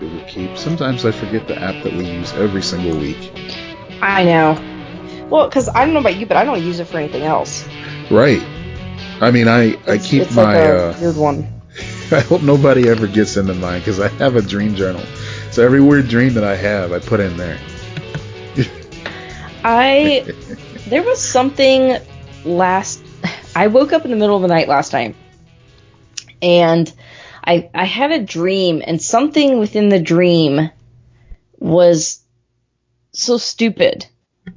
Keep. Sometimes I forget the app that we use every single week. I know. Well, because I don't know about you, but I don't use it for anything else. Right. I mean, I I It's, keep it's my. like a uh, weird one. I hope nobody ever gets into mine because I have a dream journal. So every weird dream that I have, I put in there. I there was something last. I woke up in the middle of the night last night, and I I had a dream, and something within the dream was so stupid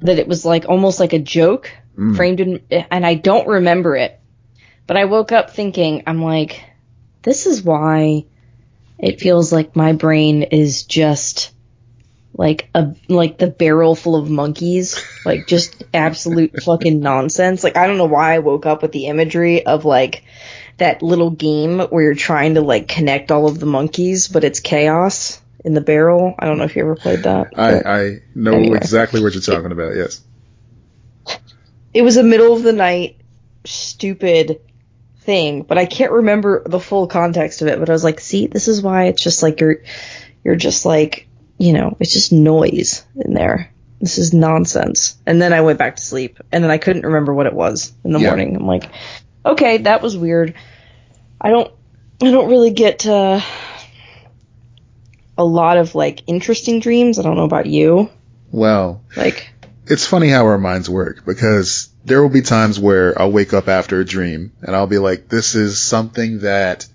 that it was like almost like a joke Mm. framed in, and I don't remember it. But I woke up thinking, I'm like, this is why it feels like my brain is just like a like the barrel full of monkeys, like just absolute fucking nonsense. Like I don't know why I woke up with the imagery of like that little game where you're trying to like connect all of the monkeys, but it's chaos in the barrel. I don't know if you ever played that. I I know Anyway. exactly what you're talking about. Yes. it was a middle of the night stupid thing, but I can't remember the full context of it. But I was like, see, this is why it's just like you're you're just like you know, it's just noise in there. This is nonsense. And then I went back to sleep, and then I couldn't remember what it was in the Yeah. morning. I'm like, okay, that was weird. I don't I don't really get uh, a lot of like interesting dreams. I don't know about you. Well, Like, it's funny how our minds work because there will be times where I'll wake up after a dream and I'll be like, this is something that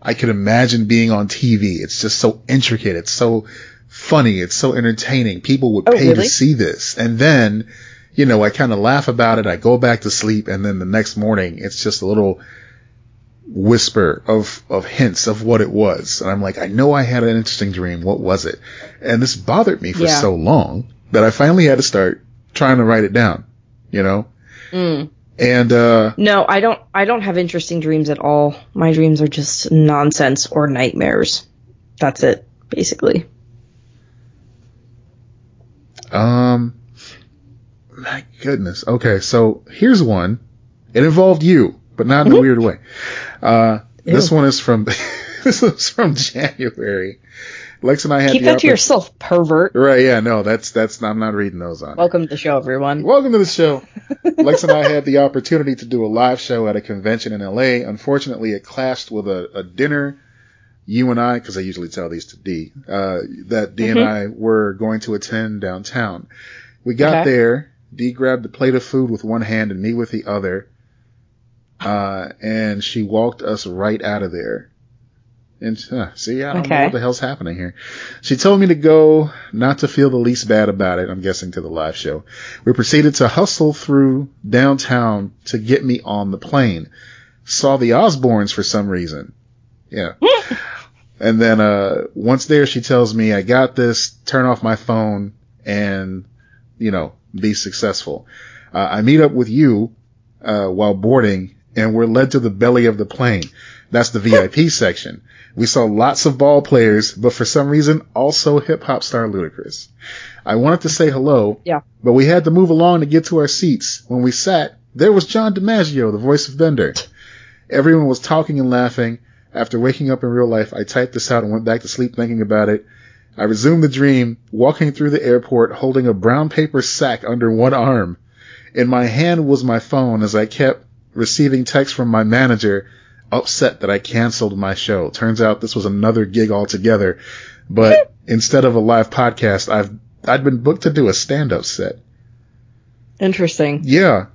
I could imagine being on TV. It's just so intricate. It's so funny. It's so entertaining. People would Oh, pay really? to see this. And then, you know, I kind of laugh about it. I go back to sleep and then the next morning it's just a little whisper of, of hints of what it was. And I'm like, I know I had an interesting dream. What was it? And this bothered me for Yeah. so long that I finally had to start trying to write it down, you know? mm. And, uh, No, I don't. I don't have interesting dreams at all. My dreams are just nonsense or nightmares. That's it, basically. um, my goodness. Okay. So here's one. It involved you, but not in a weird way. Uh, this one is from, this is from January. Lex and I had Keep that to yourself, pervert. Right. Yeah. No, that's, that's, I'm not reading those on. Welcome to the show, everyone. Welcome to the show. Lex and I had the opportunity to do a live show at a convention in LA. Unfortunately, it clashed with a, a dinner. You and I, because I usually tell these to D, uh, that D and Mhm. I were going to attend downtown. We got Okay. there. D grabbed the plate of food with one hand and me with the other. Uh, and she walked us right out of there. And huh, see, I don't know what the hell's happening here. She told me to go, not to feel the least bad about it. I'm guessing to the live show. We proceeded to hustle through downtown to get me on the plane. Saw the Osbournes for some reason. Yeah. and then, uh, once there, she tells me, I got this, turn off my phone and, you know, be successful. Uh, I meet up with you, uh, while boarding and we're led to the belly of the plane. That's the VIP section. We saw lots of ball players, but for some reason also hip hop star Ludacris. I wanted to say hello, Yeah. but we had to move along to get to our seats. When we sat, there was John DiMaggio, the voice of Bender. Everyone was talking and laughing. After waking up in real life, I typed this out and went back to sleep thinking about it. I resumed the dream, walking through the airport holding a brown paper sack under one arm. In my hand was my phone as I kept receiving texts from my manager upset that I canceled my show. Turns out this was another gig altogether, but instead of a live podcast, I've, I'd been booked to do a stand-up set. Interesting. Yeah.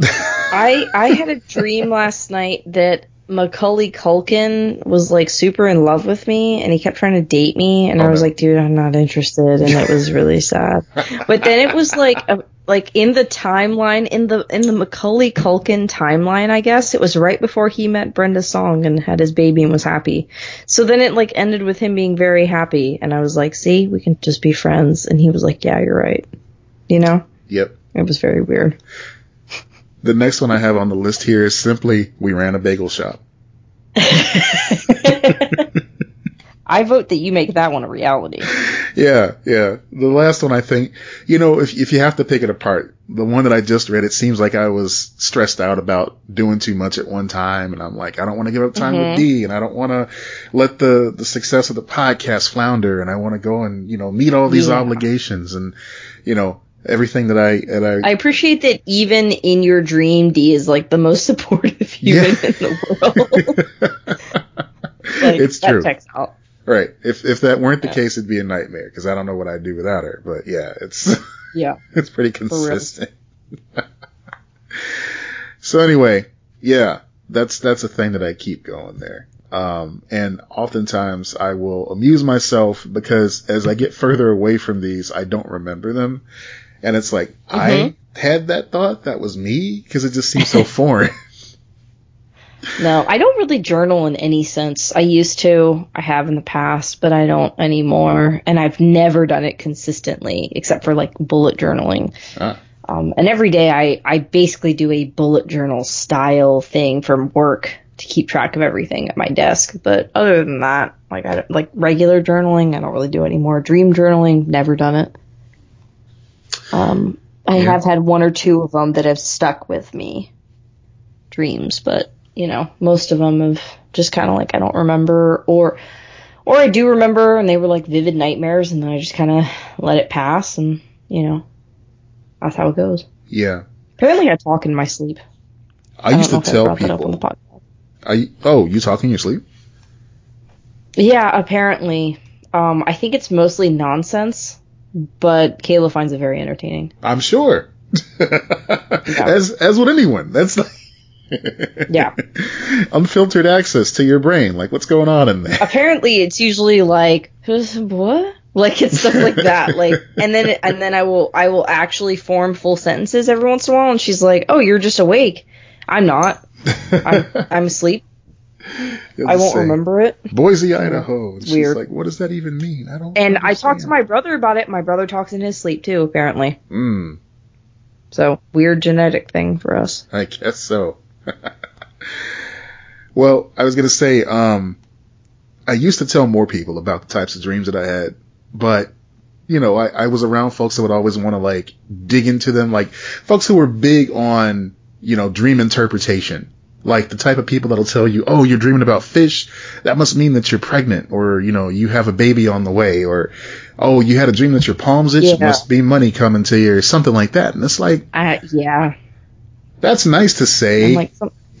I I had a dream last night that Macaulay Culkin was like super in love with me and he kept trying to date me and Oh, I was no. like, dude, I'm not interested and it was really sad. But then it was like a, like in the timeline in the in the Macaulay Culkin timeline, I guess it was right before he met Brenda Song and had his baby and was happy. So then it like ended with him being very happy and I was like, see, we can just be friends and he was like, yeah, you're right. You know, Yep. it was very weird. The next one I have on the list here is simply we ran a bagel shop. I vote that you make that one a reality. yeah, yeah. The last one, I think, you know, if if you have to pick it apart, the one that I just read, it seems like I was stressed out about doing too much at one time, and I'm like, I don't want to give up time Mhm. with D, and I don't want to let the the success of the podcast flounder, and I want to go and you know meet all these Yeah. obligations, and you know everything that I that I I appreciate that even in your dream, D is like the most supportive human Yeah. in the world. Like, it's that true. Right. If if that weren't the Yeah. case, it'd be a nightmare because I don't know what I'd do without her. But yeah, it's Yeah. it's pretty consistent. so anyway, yeah, that's that's a thing that I keep going there. Um, and oftentimes I will amuse myself because as I get further away from these, I don't remember them, and it's like I Mm-hmm. had that thought that was me because it just seems so foreign. No, I don't really journal in any sense. I used to, I have in the past, but I don't anymore. And I've never done it consistently, except for like bullet journaling. Ah. Um, and every day I, I basically do a bullet journal style thing from work to keep track of everything at my desk. But other than that, like I don't, like regular journaling, I don't really do anymore. Dream journaling, never done it. Um, I Yeah. have had one or two of them that have stuck with me. Dreams, but you know, most of them have just kind of like I don't remember or or I do remember and they were like vivid nightmares and then I just kind of let it pass and you know, that's how it goes. yeah, Apparently I talk in my sleep. I, used to don't know if I tell brought that on the people. I oh, you talk in your sleep? Yeah, apparently. Um, I think it's mostly nonsense, but Kayla finds it very entertaining. I'm sure. As as would anyone. That's like Yeah. unfiltered access to your brain. Like what's going on in there? Apparently it's usually like what? Like it's stuff like that. Like and then and then I will I will actually form full sentences every once in a while and she's like, "Oh, you're just awake." I'm not. I'm I'm asleep. I won't remember it. Boise, Idaho. And she's weird. like, what does that even mean? I don't. And I talked to my brother about it. My brother talks in his sleep too, apparently. Mm, So weird genetic thing for us. I guess so. well, I was gonna say, um, I used to tell more people about the types of dreams that I had, but you know, I, I was around folks that would always want to like dig into them, like folks who were big on, you know, dream interpretation. Like the type of people that'll tell you, oh, you're dreaming about fish. That must mean that you're pregnant or, you know, you have a baby on the way or, oh, you had a dream that your palms itch. It Yeah. must be money coming to you or something like that. And it's like, I, yeah. That's nice to say, like some,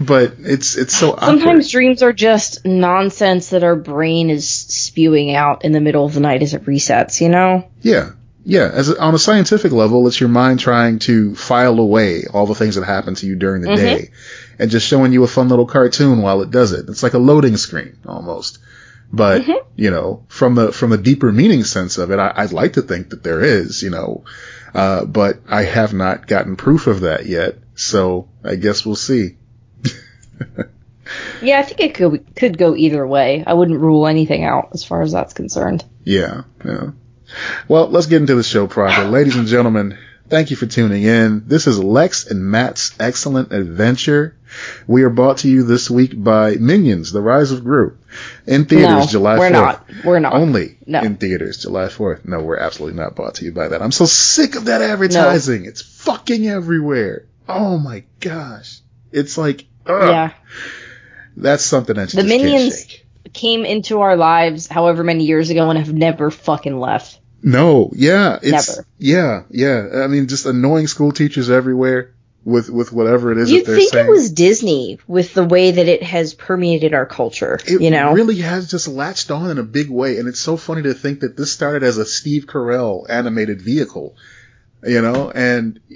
but it's, it's so awkward. sometimes dreams are just nonsense that our brain is spewing out in the middle of the night as it resets, you know? Yeah. Yeah. As a, on a scientific level, it's your mind trying to file away all the things that happen to you during the Mhm. day and just showing you a fun little cartoon while it does it. It's like a loading screen almost. But, Mhm. you know, from the, from a deeper meaning sense of it, I, I'd like to think that there is, you know, uh, but I have not gotten proof of that yet. So I guess we'll see. Yeah, I think it could could go either way. I wouldn't rule anything out as far as that's concerned. Yeah, yeah. Well, let's get into the show proper. Ladies and gentlemen, thank you for tuning in. This is Lex and Matt's Excellent Adventure. We are brought to you this week by Minions, The Rise of Gru. In theaters no, July 4th. we're not. We're not. Only No. in theaters July 4th. No, we're absolutely not brought to you by that. I'm so sick of that advertising. It's fucking everywhere. Oh my gosh. It's like, ugh, Yeah. that's something that The Minions-. Came into our lives however many years ago and have never fucking left. No, yeah, it's Never. yeah, yeah. I mean, just annoying school teachers everywhere with with whatever it is You'd that they're think saying. it was Disney with the way that it has permeated our culture. It you know? really has just latched on in a big way, and it's so funny to think that this started as a Steve Carell animated vehicle, you know, and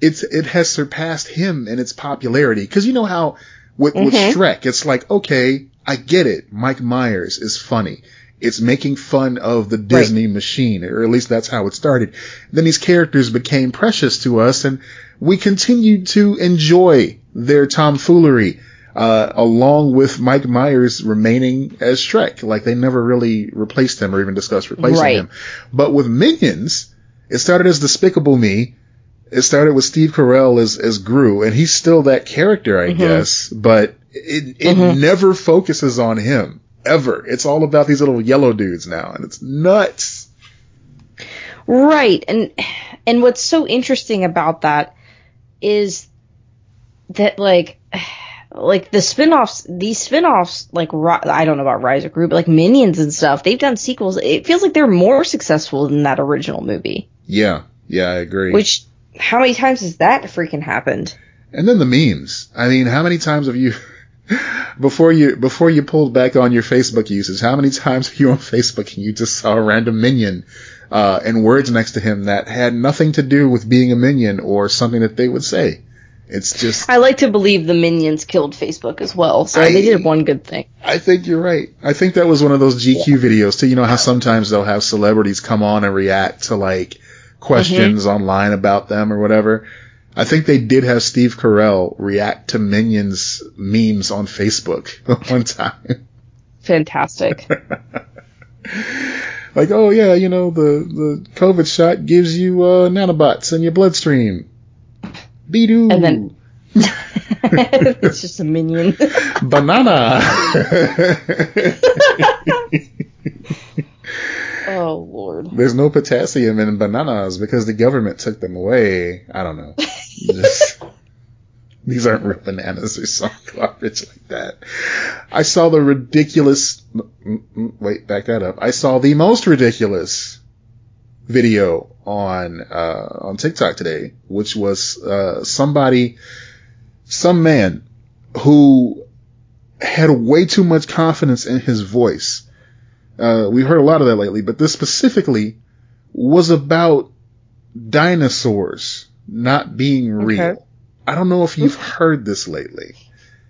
it's it has surpassed him in its popularity. Because you know how with with Mhm. Shrek, it's like okay, I get it. Mike Myers is funny. It's making fun of the Disney machine, or at least that's how it started. Then these characters became precious to us, and we continued to enjoy their tomfoolery, uh, along with Mike Myers remaining as Shrek. Like they never really replaced him or even discussed replacing Right. him. But with Minions, it started as Despicable Me. It started with Steve Carell as, as Gru, and he's still that character, I Mhm. guess, but it, it Mhm. never focuses on him. ever. It's all about these little yellow dudes now, and it's nuts. Right. And and what's so interesting about that is that like like the spin-offs these spin-offs like I don't know about Rise of Gru but like Minions and stuff they've done sequels it feels like they're more successful than that original movie. Yeah. Yeah, I agree. Which how many times has that freaking happened? And then the memes. I mean, how many times have you before you before you pulled back on your Facebook uses, how many times are you on Facebook and you just saw a random minion uh, and words next to him that had nothing to do with being a minion or something that they would say? It's just. I like to believe the minions killed Facebook as well, so I, they did one good thing. I think you're right. I think that was one of those GQ yeah. videos too. You know how sometimes they'll have celebrities come on and react to like questions mm-hmm. online about them or whatever. I think they did have Steve Carell react to Minions memes on Facebook one time. Fantastic. like, oh yeah, you know, the, the COVID shot gives you, uh, nanobots in your bloodstream. Be-doo. And then, it's just a minion. Banana. oh lord. There's no potassium in bananas because the government took them away. I don't know. Just, these aren't real bananas or some garbage like that. I saw the ridiculous. Wait, back that up. I saw the most ridiculous video on uh, on TikTok today, which was uh, somebody, some man who had way too much confidence in his voice. Uh, we've heard a lot of that lately, but this specifically was about dinosaurs not being real. Okay. I don't know if you've heard this lately.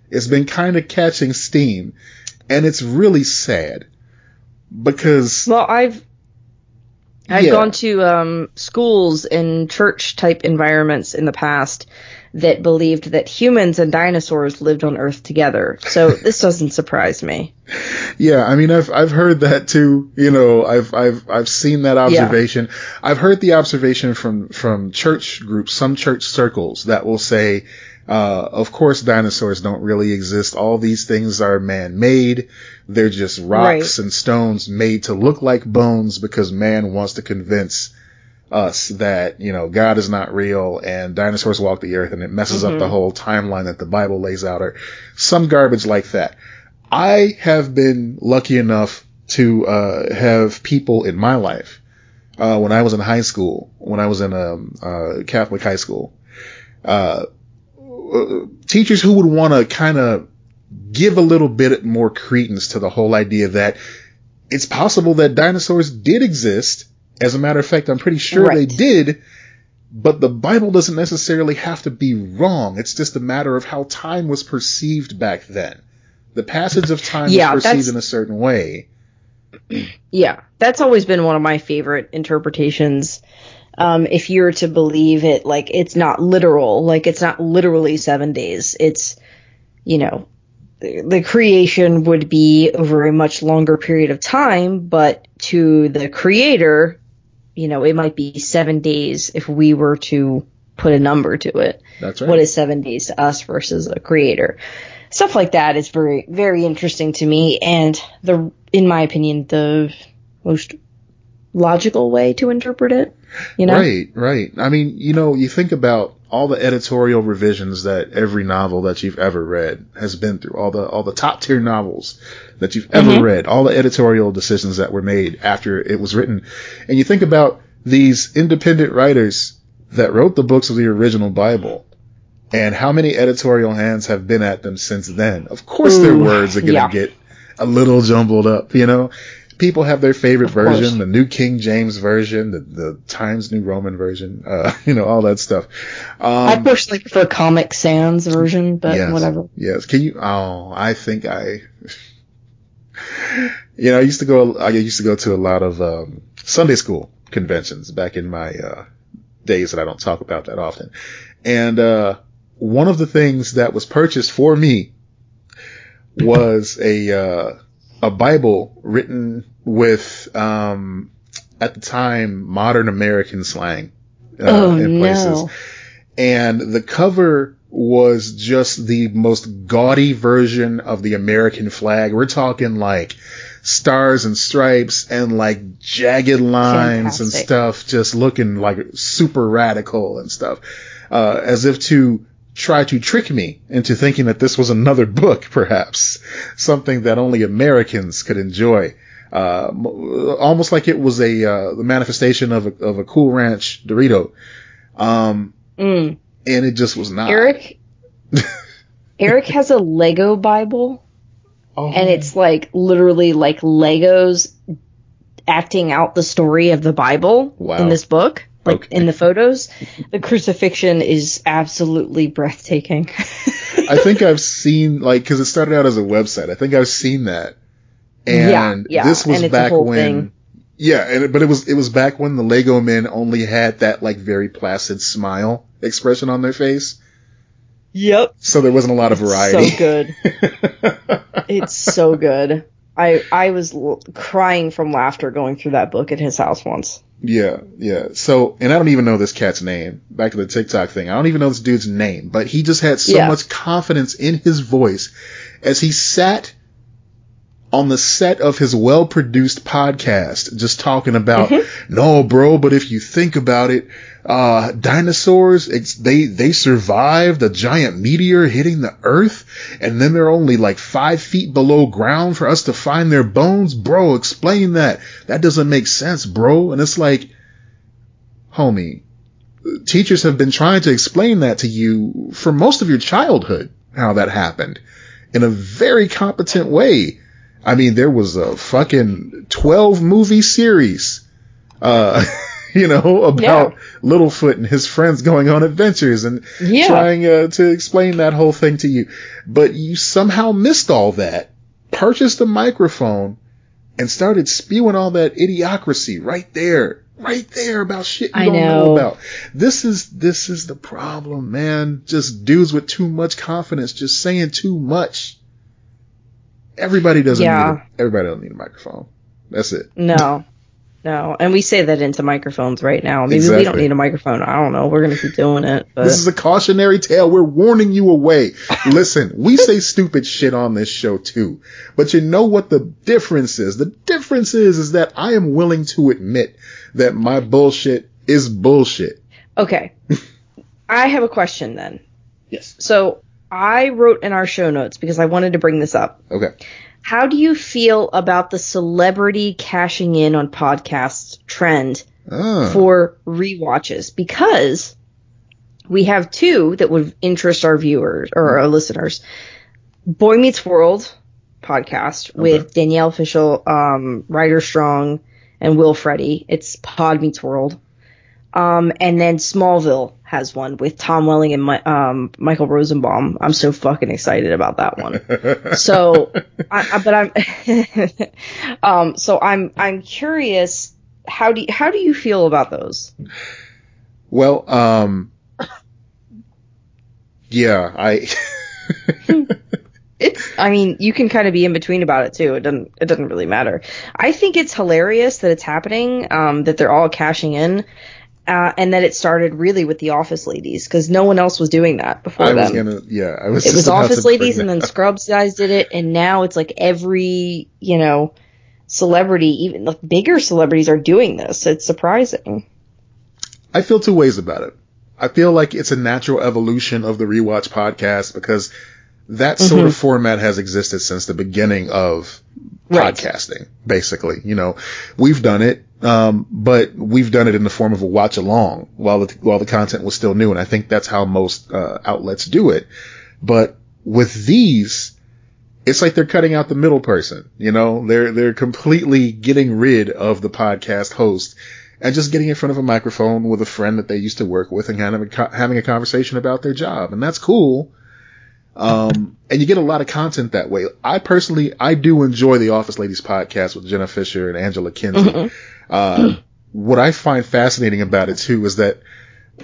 It's been kind of catching steam, and it's really sad because. Well, I've I've yeah. gone to um, schools and church type environments in the past that believed that humans and dinosaurs lived on Earth together. So this doesn't surprise me. Yeah, I mean, I've I've heard that too. You know, I've I've I've seen that observation. Yeah. I've heard the observation from from church groups, some church circles that will say, uh, of course, dinosaurs don't really exist. All these things are man-made. They're just rocks right. and stones made to look like bones because man wants to convince us that, you know, God is not real and dinosaurs walk the earth and it messes mm-hmm. up the mm-hmm. whole timeline that the Bible lays out or some garbage like that. I have been lucky enough to, uh, have people in my life, uh, when I was in high school, when I was in a, um, uh, Catholic high school, uh, teachers who would want to kind of give a little bit more credence to the whole idea that it's possible that dinosaurs did exist. As a matter of fact, I'm pretty sure right. they did, but the Bible doesn't necessarily have to be wrong. It's just a matter of how time was perceived back then. The passage of time yeah, was perceived in a certain way. Yeah, that's always been one of my favorite interpretations um, if you're to believe it, like it's not literal, like it's not literally seven days. It's, you know, the, the creation would be over a much longer period of time, but to the creator, you know, it might be seven days if we were to put a number to it. That's right. What is seven days to us versus a creator? Stuff like that is very, very interesting to me. And the, in my opinion, the most logical way to interpret it. You know? Right, right. I mean, you know, you think about all the editorial revisions that every novel that you've ever read has been through, all the all the top tier novels that you've ever mm-hmm. read, all the editorial decisions that were made after it was written. And you think about these independent writers that wrote the books of the original Bible and how many editorial hands have been at them since then. Of course Ooh, their words are going to yeah. get a little jumbled up, you know? People have their favorite version, the New King James version, the, the Times New Roman version, uh, you know, all that stuff. Um, I personally prefer Comic Sans version, but yes, whatever. Yes. Can you, oh, I think I, you know, I used to go, I used to go to a lot of, um, Sunday school conventions back in my, uh, days that I don't talk about that often. And, uh, one of the things that was purchased for me was a, uh, a Bible written with, um, at the time, modern American slang uh, oh, in places. No. and the cover was just the most gaudy version of the American flag. We're talking like stars and stripes and like jagged lines Fantastic. and stuff, just looking like super radical and stuff, uh, as if to try to trick me into thinking that this was another book, perhaps something that only Americans could enjoy. Uh, almost like it was a uh, the manifestation of a, of a Cool Ranch Dorito. Um, mm. and it just was not. Eric, Eric has a Lego Bible, oh. and it's like literally like Legos acting out the story of the Bible wow. in this book like okay. in the photos. The crucifixion is absolutely breathtaking. I think I've seen like because it started out as a website. I think I've seen that, and yeah, yeah. this was back when. Thing. Yeah, and but it was it was back when the Lego men only had that like very placid smile expression on their face. Yep. So there wasn't a lot of variety. So good. it's so good. I I was l- crying from laughter going through that book at his house once. Yeah, yeah. So, and I don't even know this cat's name. Back to the TikTok thing. I don't even know this dude's name, but he just had so yeah. much confidence in his voice as he sat on the set of his well produced podcast, just talking about, mm-hmm. no, bro, but if you think about it, uh, dinosaurs, they, they survived a giant meteor hitting the earth and then they're only like five feet below ground for us to find their bones. Bro, explain that. That doesn't make sense, bro. And it's like, homie, teachers have been trying to explain that to you for most of your childhood, how that happened in a very competent way. I mean, there was a fucking 12 movie series, uh, you know, about yeah. Littlefoot and his friends going on adventures and yeah. trying uh, to explain that whole thing to you. But you somehow missed all that, purchased a microphone, and started spewing all that idiocracy right there. Right there about shit you I don't know. know about. This is this is the problem, man. Just dudes with too much confidence, just saying too much. Everybody doesn't yeah. need a, everybody doesn't need a microphone. That's it. No. No, and we say that into microphones right now. Maybe exactly. we don't need a microphone. I don't know. We're gonna keep doing it. But. This is a cautionary tale. We're warning you away. Listen, we say stupid shit on this show too, but you know what the difference is? The difference is is that I am willing to admit that my bullshit is bullshit. Okay, I have a question then. Yes. So I wrote in our show notes because I wanted to bring this up. Okay. How do you feel about the celebrity cashing in on podcasts trend oh. for re-watches? Because we have two that would interest our viewers or our listeners. Boy Meets World podcast okay. with Danielle Fishel, um, Ryder Strong, and Will Friedle. It's Pod Meets World. Um, and then Smallville has one with Tom Welling and my, um, Michael Rosenbaum. I'm so fucking excited about that one. so, I, I, but I'm, um, so I'm, I'm curious. How do you, how do you feel about those? Well, um, yeah, I. it's I mean, you can kind of be in between about it too. It doesn't it doesn't really matter. I think it's hilarious that it's happening, um, that they're all cashing in uh, and that it started really with the Office Ladies because no one else was doing that before I them. Gonna, yeah, I was. It was Office Ladies, and then Scrubs guys did it, and now it's like every you know celebrity, even like bigger celebrities, are doing this. It's surprising. I feel two ways about it. I feel like it's a natural evolution of the rewatch podcast because that sort mm-hmm. of format has existed since the beginning of right. podcasting, basically. You know, we've done it um, but we've done it in the form of a watch along while the, while the content was still new. And I think that's how most, uh, outlets do it. But with these, it's like they're cutting out the middle person, you know, they're, they're completely getting rid of the podcast host and just getting in front of a microphone with a friend that they used to work with and kind of having a conversation about their job. And that's cool. Um, and you get a lot of content that way. I personally, I do enjoy the Office Ladies podcast with Jenna Fischer and Angela Kinsey. Mm-hmm. Uh, what I find fascinating about it too is that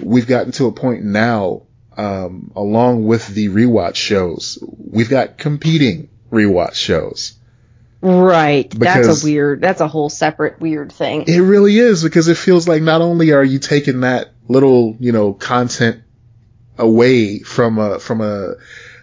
we've gotten to a point now, um, along with the rewatch shows, we've got competing rewatch shows. Right. Because that's a weird, that's a whole separate weird thing. It really is because it feels like not only are you taking that little, you know, content away from a from a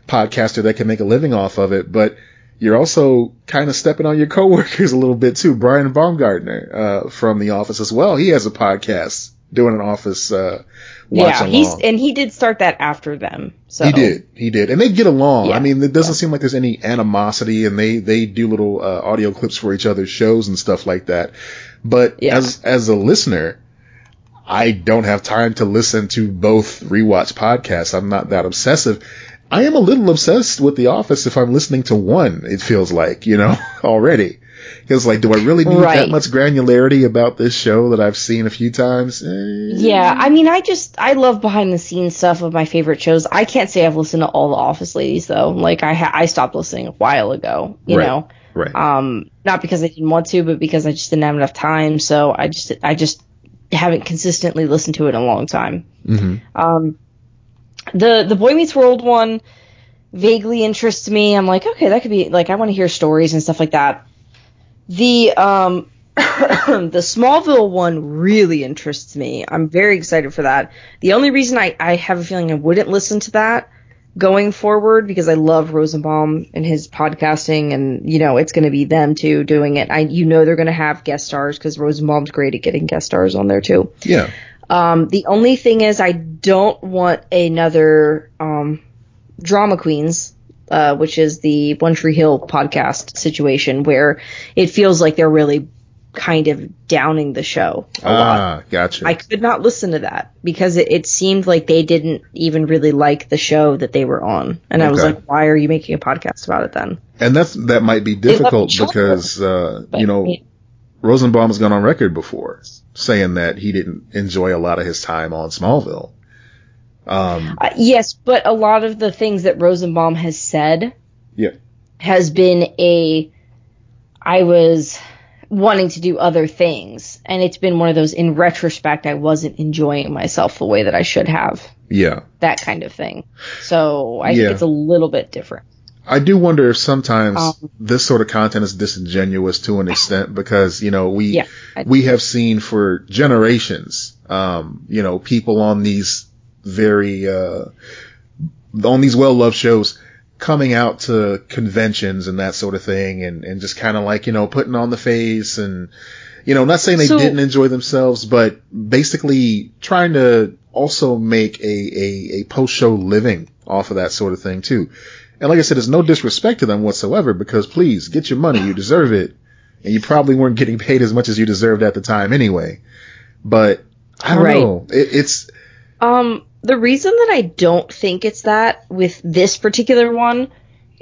podcaster that can make a living off of it, but you're also kind of stepping on your coworkers a little bit too. Brian Baumgartner uh, from The Office as well. He has a podcast doing an Office uh, watch yeah, he's and he did start that after them. So He did, he did, and they get along. Yeah. I mean, it doesn't Yeah. seem like there's any animosity, and they they do little uh, audio clips for each other's shows and stuff like that. But Yeah. as as a listener, I don't have time to listen to both rewatch podcasts. I'm not that obsessive. I am a little obsessed with The Office if I'm listening to one. It feels like you know already. Because like, do I really need that much granularity about this show that I've seen a few times? Eh, Yeah, I mean, I just I love behind the scenes stuff of my favorite shows. I can't say I've listened to all the Office Ladies though. Like I ha- I stopped listening a while ago. You Right. know, right. um, not because I didn't want to, but because I just didn't have enough time. So I just I just haven't consistently listened to it in a long time. hmm Um, the the Boy Meets World one vaguely interests me. I'm like, okay, that could be like I want to hear stories and stuff like that. The um the Smallville one really interests me. I'm very excited for that. The only reason I, I have a feeling I wouldn't listen to that going forward because I love Rosenbaum and his podcasting and you know it's going to be them too doing it. I you know they're going to have guest stars because Rosenbaum's great at getting guest stars on there too. Yeah. Um, the only thing is, I don't want another um, drama queens, uh, which is the One Tree Hill podcast situation, where it feels like they're really kind of downing the show a lot. Ah, gotcha. I could not listen to that because it, it seemed like they didn't even really like the show that they were on, and I was like, "Why are you making a podcast about it then?" And that's that might be difficult because uh, But, you know yeah. Rosenbaum has gone on record before saying that he didn't enjoy a lot of his time on Smallville. Um, Uh, yes, but a lot of the things that Rosenbaum has said Yeah. has been a I was wanting to do other things and it's been one of those in retrospect I wasn't enjoying myself the way that I should have. yeah, That kind of thing. So I Yeah. think it's a little bit different. I do wonder if sometimes Um, this sort of content is disingenuous to an extent because you know we Yeah, we have seen for generations, um, you know, people on these very uh, on these well loved shows coming out to conventions and that sort of thing and, and just kind of like, you know, putting on the face and, you know, not saying they So- didn't enjoy themselves, but basically trying to also make a, a, a post show living off of that sort of thing too. And like I said, there's no disrespect to them whatsoever because please get your money. You deserve it. And you probably weren't getting paid as much as you deserved at the time anyway. But I don't Right. know. It, it's, Um, the reason that I don't think it's that with this particular one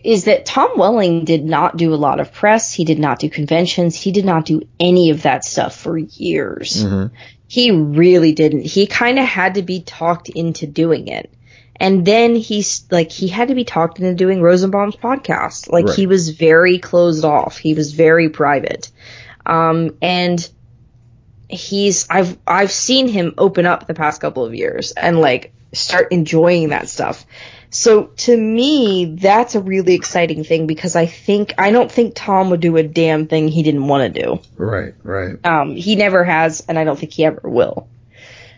is that Tom Welling did not do a lot of press. He did not do conventions. He did not do any of that stuff for years. Mhm. He really didn't. He kind of had to be talked into doing it. And then he's like, he had to be talked into doing Rosenbaum's podcast. Like Right. he was very closed off. He was very private. Um, and he's, I've, I've seen him open up the past couple of years and like start enjoying that stuff. So to me, that's a really exciting thing because I think, I don't think Tom would do a damn thing he didn't want to do. right, right. Um, he never has, and I don't think he ever will.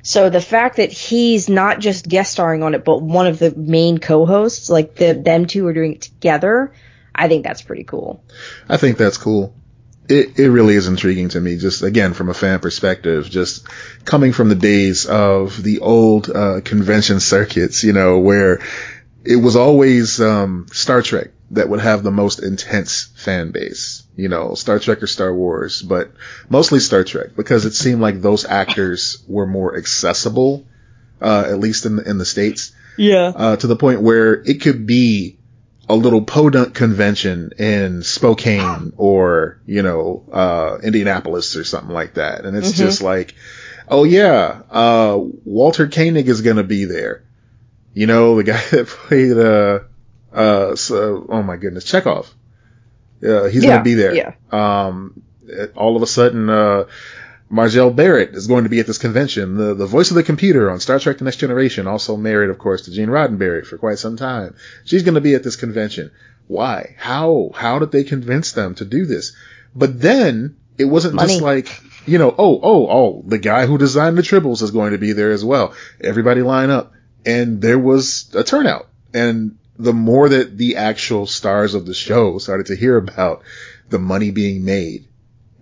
So the fact that he's not just guest starring on it, but one of the main co-hosts, like the them two are doing it together, I think that's pretty cool. I think that's cool. It, it really is intriguing to me, just again, from a fan perspective, just coming from the days of the old, uh, convention circuits, you know, where it was always, um, Star Trek that would have the most intense fan base, you know, Star Trek or Star Wars, but mostly Star Trek because it seemed like those actors were more accessible, uh, at least in the, in the States Yeah. uh, to the point where it could be a little podunk convention in Spokane or, you know, uh, Indianapolis or something like that. And it's Mhm. just like, oh yeah, uh, Walter Koenig is going to be there. You know, the guy that played, uh, uh, so, oh my goodness, Chekov. Uh, he's Yeah, going to be there. yeah. Um, all of a sudden, uh, Majel Barrett is going to be at this convention. The the voice of the computer on Star Trek: The Next Generation, also married, of course, to Gene Roddenberry for quite some time. She's going to be at this convention. Why? How? How did they convince them to do this? But then it wasn't just like you know, oh, oh, oh, the guy who designed the tribbles is going to be there as well. Everybody line up. and there was a turnout. And the more that the actual stars of the show started to hear about the money being made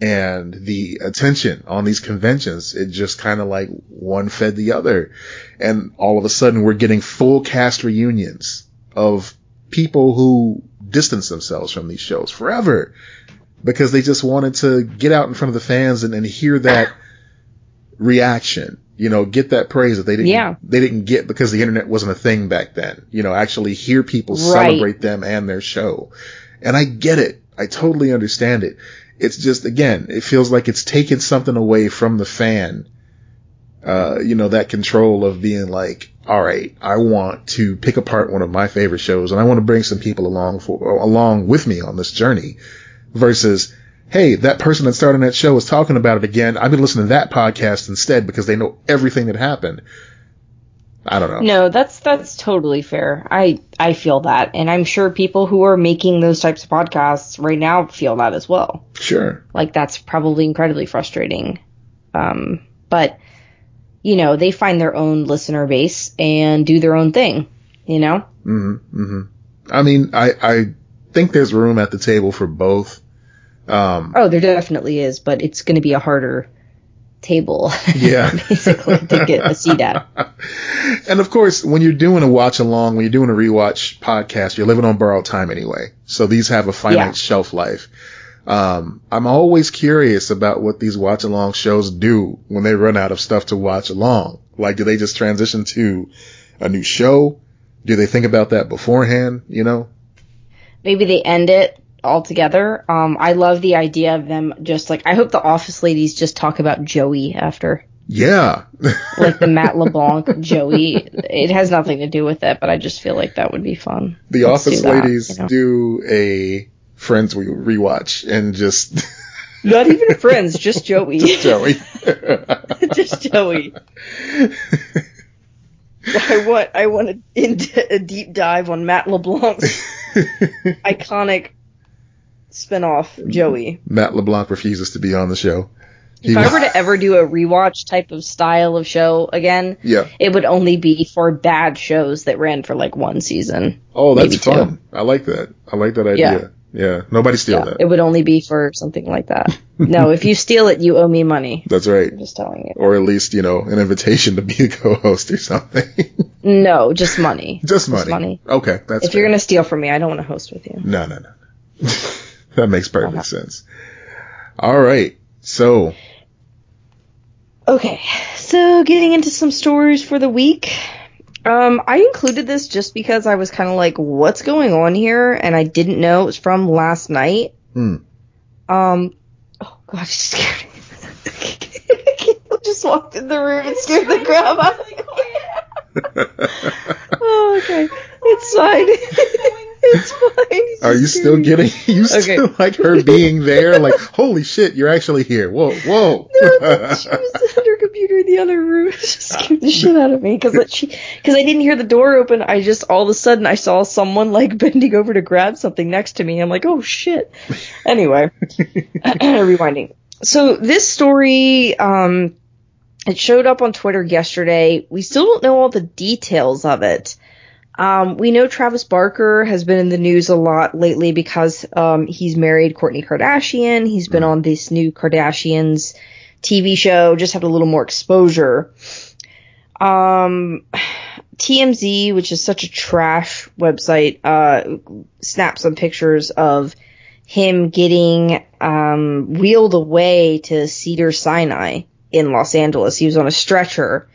and the attention on these conventions, it just kind of like one fed the other. And all of a sudden we're getting full cast reunions of people who distance themselves from these shows forever because they just wanted to get out in front of the fans and, and hear that reaction. You know, get that praise that they didn't, Yeah. they didn't get because the internet wasn't a thing back then. You know, actually hear people Right. celebrate them and their show. And I get it. I totally understand it. It's just, again, it feels like it's taken something away from the fan. Uh, you know, that control of being like, all right, I want to pick apart one of my favorite shows and I want to bring some people along for, along with me on this journey versus, hey, that person that started that show is talking about it again. I've been listening to that podcast instead because they know everything that happened. I don't know. No, that's that's totally fair. I I feel that, and I'm sure people who are making those types of podcasts right now feel that as well. Sure. Like that's probably incredibly frustrating. Um, but you know, they find their own listener base and do their own thing. You know. hmm hmm I mean, I, I think there's room at the table for both. Um, Oh, there definitely is, but it's going to be a harder table, yeah. basically, to get a seat at. and of course, when you're doing a watch along, when you're doing a rewatch podcast, you're living on borrowed time anyway. So these have a finite Yeah. shelf life. Um, I'm always curious about what these watch along shows do when they run out of stuff to watch along. Like, do they just transition to a new show? Do they think about that beforehand? You know? Maybe they end it altogether. Um, I love the idea of them just like I hope the Office ladies just talk about Joey after. Yeah. like the Matt LeBlanc Joey. It has nothing to do with it, but I just feel like that would be fun. the Let's office do that, ladies you know? do a Friends we rewatch and just Not even Friends, just Joey. Joey. just Joey. I want I want a, a deep dive on Matt LeBlanc's iconic spinoff, Joey. Matt LeBlanc refuses to be on the show. He If I were to ever do a rewatch type of style of show again, yeah. it would only be for bad shows that ran for like one season. Oh, that's maybe two. fun. I like that. I like that idea. Yeah. Nobody steal Yeah, that. it would only be for something like that. no, if you steal it, you owe me money. That's right. I'm just telling you. Or at least, you know, an invitation to be a co-host or something. No, just money. Just money. money. Okay. That's if you're gonna steal from me, I don't want to host with you. No, no, no. That makes perfect Uh-huh. sense. All right. So, Okay, so getting into some stories for the week. Um, I included this just because I was kind of like, what's going on here? And I didn't know it was from last night. hmm. Um, oh god, she scared me. I just walked in the room and scared the crap out of me. oh, okay. It's fine. It's fine. Are you still getting, you still like her being there? Like, holy shit, you're actually here. Whoa, whoa. No, she was at her computer in the other room. She scared the shit out of me because she because I didn't hear the door open. I just all of a sudden I saw someone like bending over to grab something next to me. I'm like, oh shit. Anyway, rewinding. So this story, um, it showed up on Twitter yesterday. We still don't know all the details of it. Um, we know Travis Barker has been in the news a lot lately because um, he's married Kourtney Kardashian. He's been on this new Kardashians TV show, just had a little more exposure. Um, TMZ, which is such a trash website, uh, snapped some pictures of him getting um, wheeled away to Cedar Sinai in Los Angeles. He was on a stretcher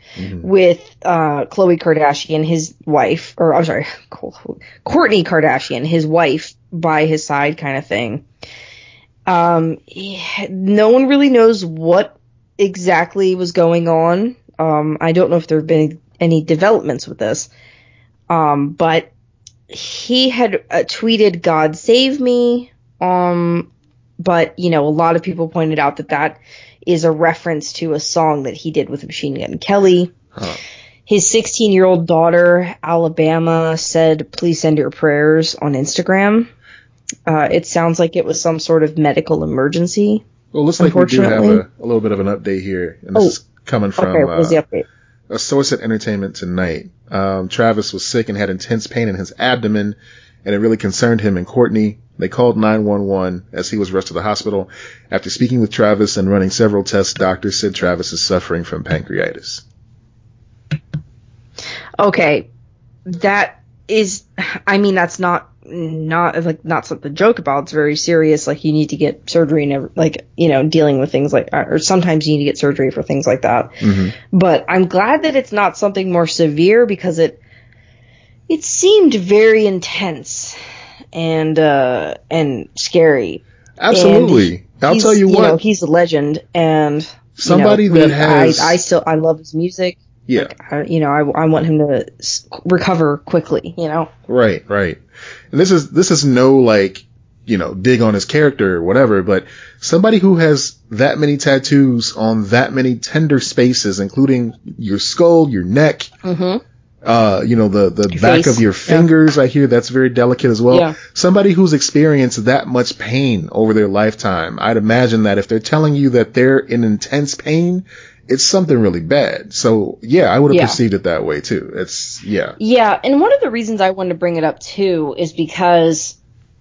with uh, Khloe Kardashian, his wife, or I'm sorry, Kourtney Kardashian, his wife, by his side, kind of thing. Um, he- no one really knows what exactly was going on. Um, I don't know if there have been any developments with this. Um, but he had uh, tweeted "God save me." Um, but you know, a lot of people pointed out that that is a reference to a song that he did with Machine Gun Kelly. Huh. His 16 year old daughter, Alabama, said, please send your prayers on Instagram. Uh, it sounds like it was some sort of medical emergency. Well, looks like we do have a, a little bit of an update here, and this Oh, is coming from okay, was the uh, update? a source at Entertainment Tonight. Um, Travis was sick and had intense pain in his abdomen, and it really concerned him and Kourtney. They called 911 as he was rushed to the hospital. After speaking with Travis and running several tests, doctors said Travis is suffering from pancreatitis. Okay, that is, I mean, that's not not like not something to joke about. It's very serious. Like you need to get surgery and like you know dealing with things like or sometimes you need to get surgery for things like that. Mm-hmm. But I'm glad that it's not something more severe because it it seemed very intense and uh and scary. Absolutely. And I'll tell you what. know, he's a legend and you Somebody know, that has- I, I still I love his music. yeah. Like, I, you know, I, I want him to recover quickly. You know. Right, right. And this is this is no like you know dig on his character or whatever, but somebody who has that many tattoos on that many tender spaces, including your skull, your neck, Mm-hmm. Uh, you know the the Your back face. of your Yeah. fingers. I hear that's very delicate as well. Yeah. Somebody who's experienced that much pain over their lifetime, I'd imagine that if they're telling you that they're in intense pain. It's something really bad. So yeah, I would have Yeah. perceived it that way too. It's yeah. Yeah, and one of the reasons I wanted to bring it up too is because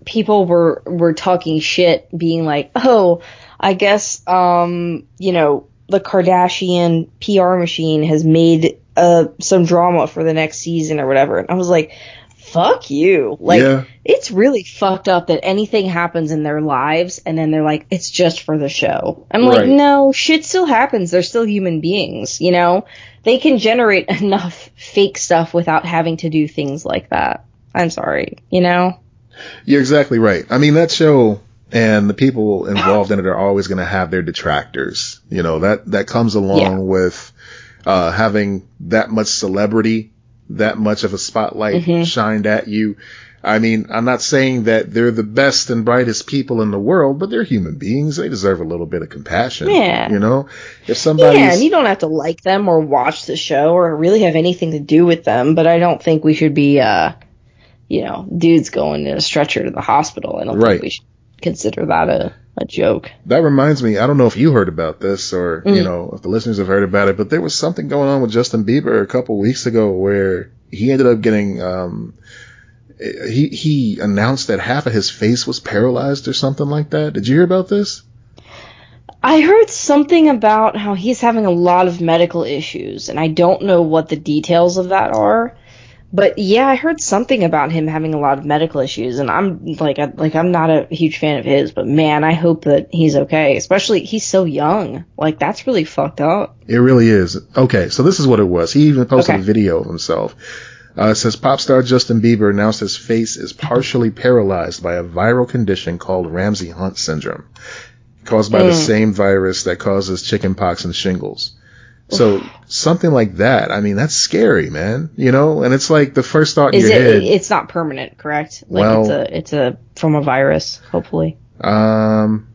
people were were talking shit, being like, "Oh, I guess um, you know, the Kardashian PR machine has made uh some drama for the next season or whatever." And I was like, "Fuck you!" Like, Yeah. it's really fucked up that anything happens in their lives and then they're like, "It's just for the show." I'm like, "No, shit still happens. They're still human beings, you know." they can generate enough fake stuff without having to do things like that. I'm sorry, you know? You're exactly right. I mean, that show and the people involved in it are always going to have their detractors. You know, that, that comes along Yeah. with, uh, having that much celebrity, that much of a spotlight Mhm. shined at you. I mean, I'm not saying that they're the best and brightest people in the world, but they're human beings. They deserve a little bit of compassion. Yeah. You know, if somebody. Yeah, and you don't have to like them or watch the show or really have anything to do with them, but I don't think we should be, uh, you know, dudes going in a stretcher to the hospital. I don't Right. think we should consider that a, a joke. That reminds me, I don't know if you heard about this or, you Mm. know, if the listeners have heard about it, but there was something going on with Justin Bieber a couple weeks ago where he ended up getting, um, he, he announced that half of his face was paralyzed or something like that. Did you hear about this? I heard something about how he's having a lot of medical issues, and I don't know what the details of that are. But yeah, I heard something about him having a lot of medical issues, and I'm like, I, like I'm not a huge fan of his, but man, I hope that he's okay. Especially he's so young. Like that's really fucked up. It really is. Okay, so this is what it was. He even posted Okay. a video of himself. Uh, it says pop star Justin Bieber announced his face is partially paralyzed by a viral condition called Ramsay Hunt syndrome, caused by the Mm. same virus that causes chickenpox and shingles. So something like that. I mean, that's scary, man. You know, and it's like the first thought in Is your it? head. It's not permanent, correct? Like Well- it's a it's a from a virus, hopefully. Um,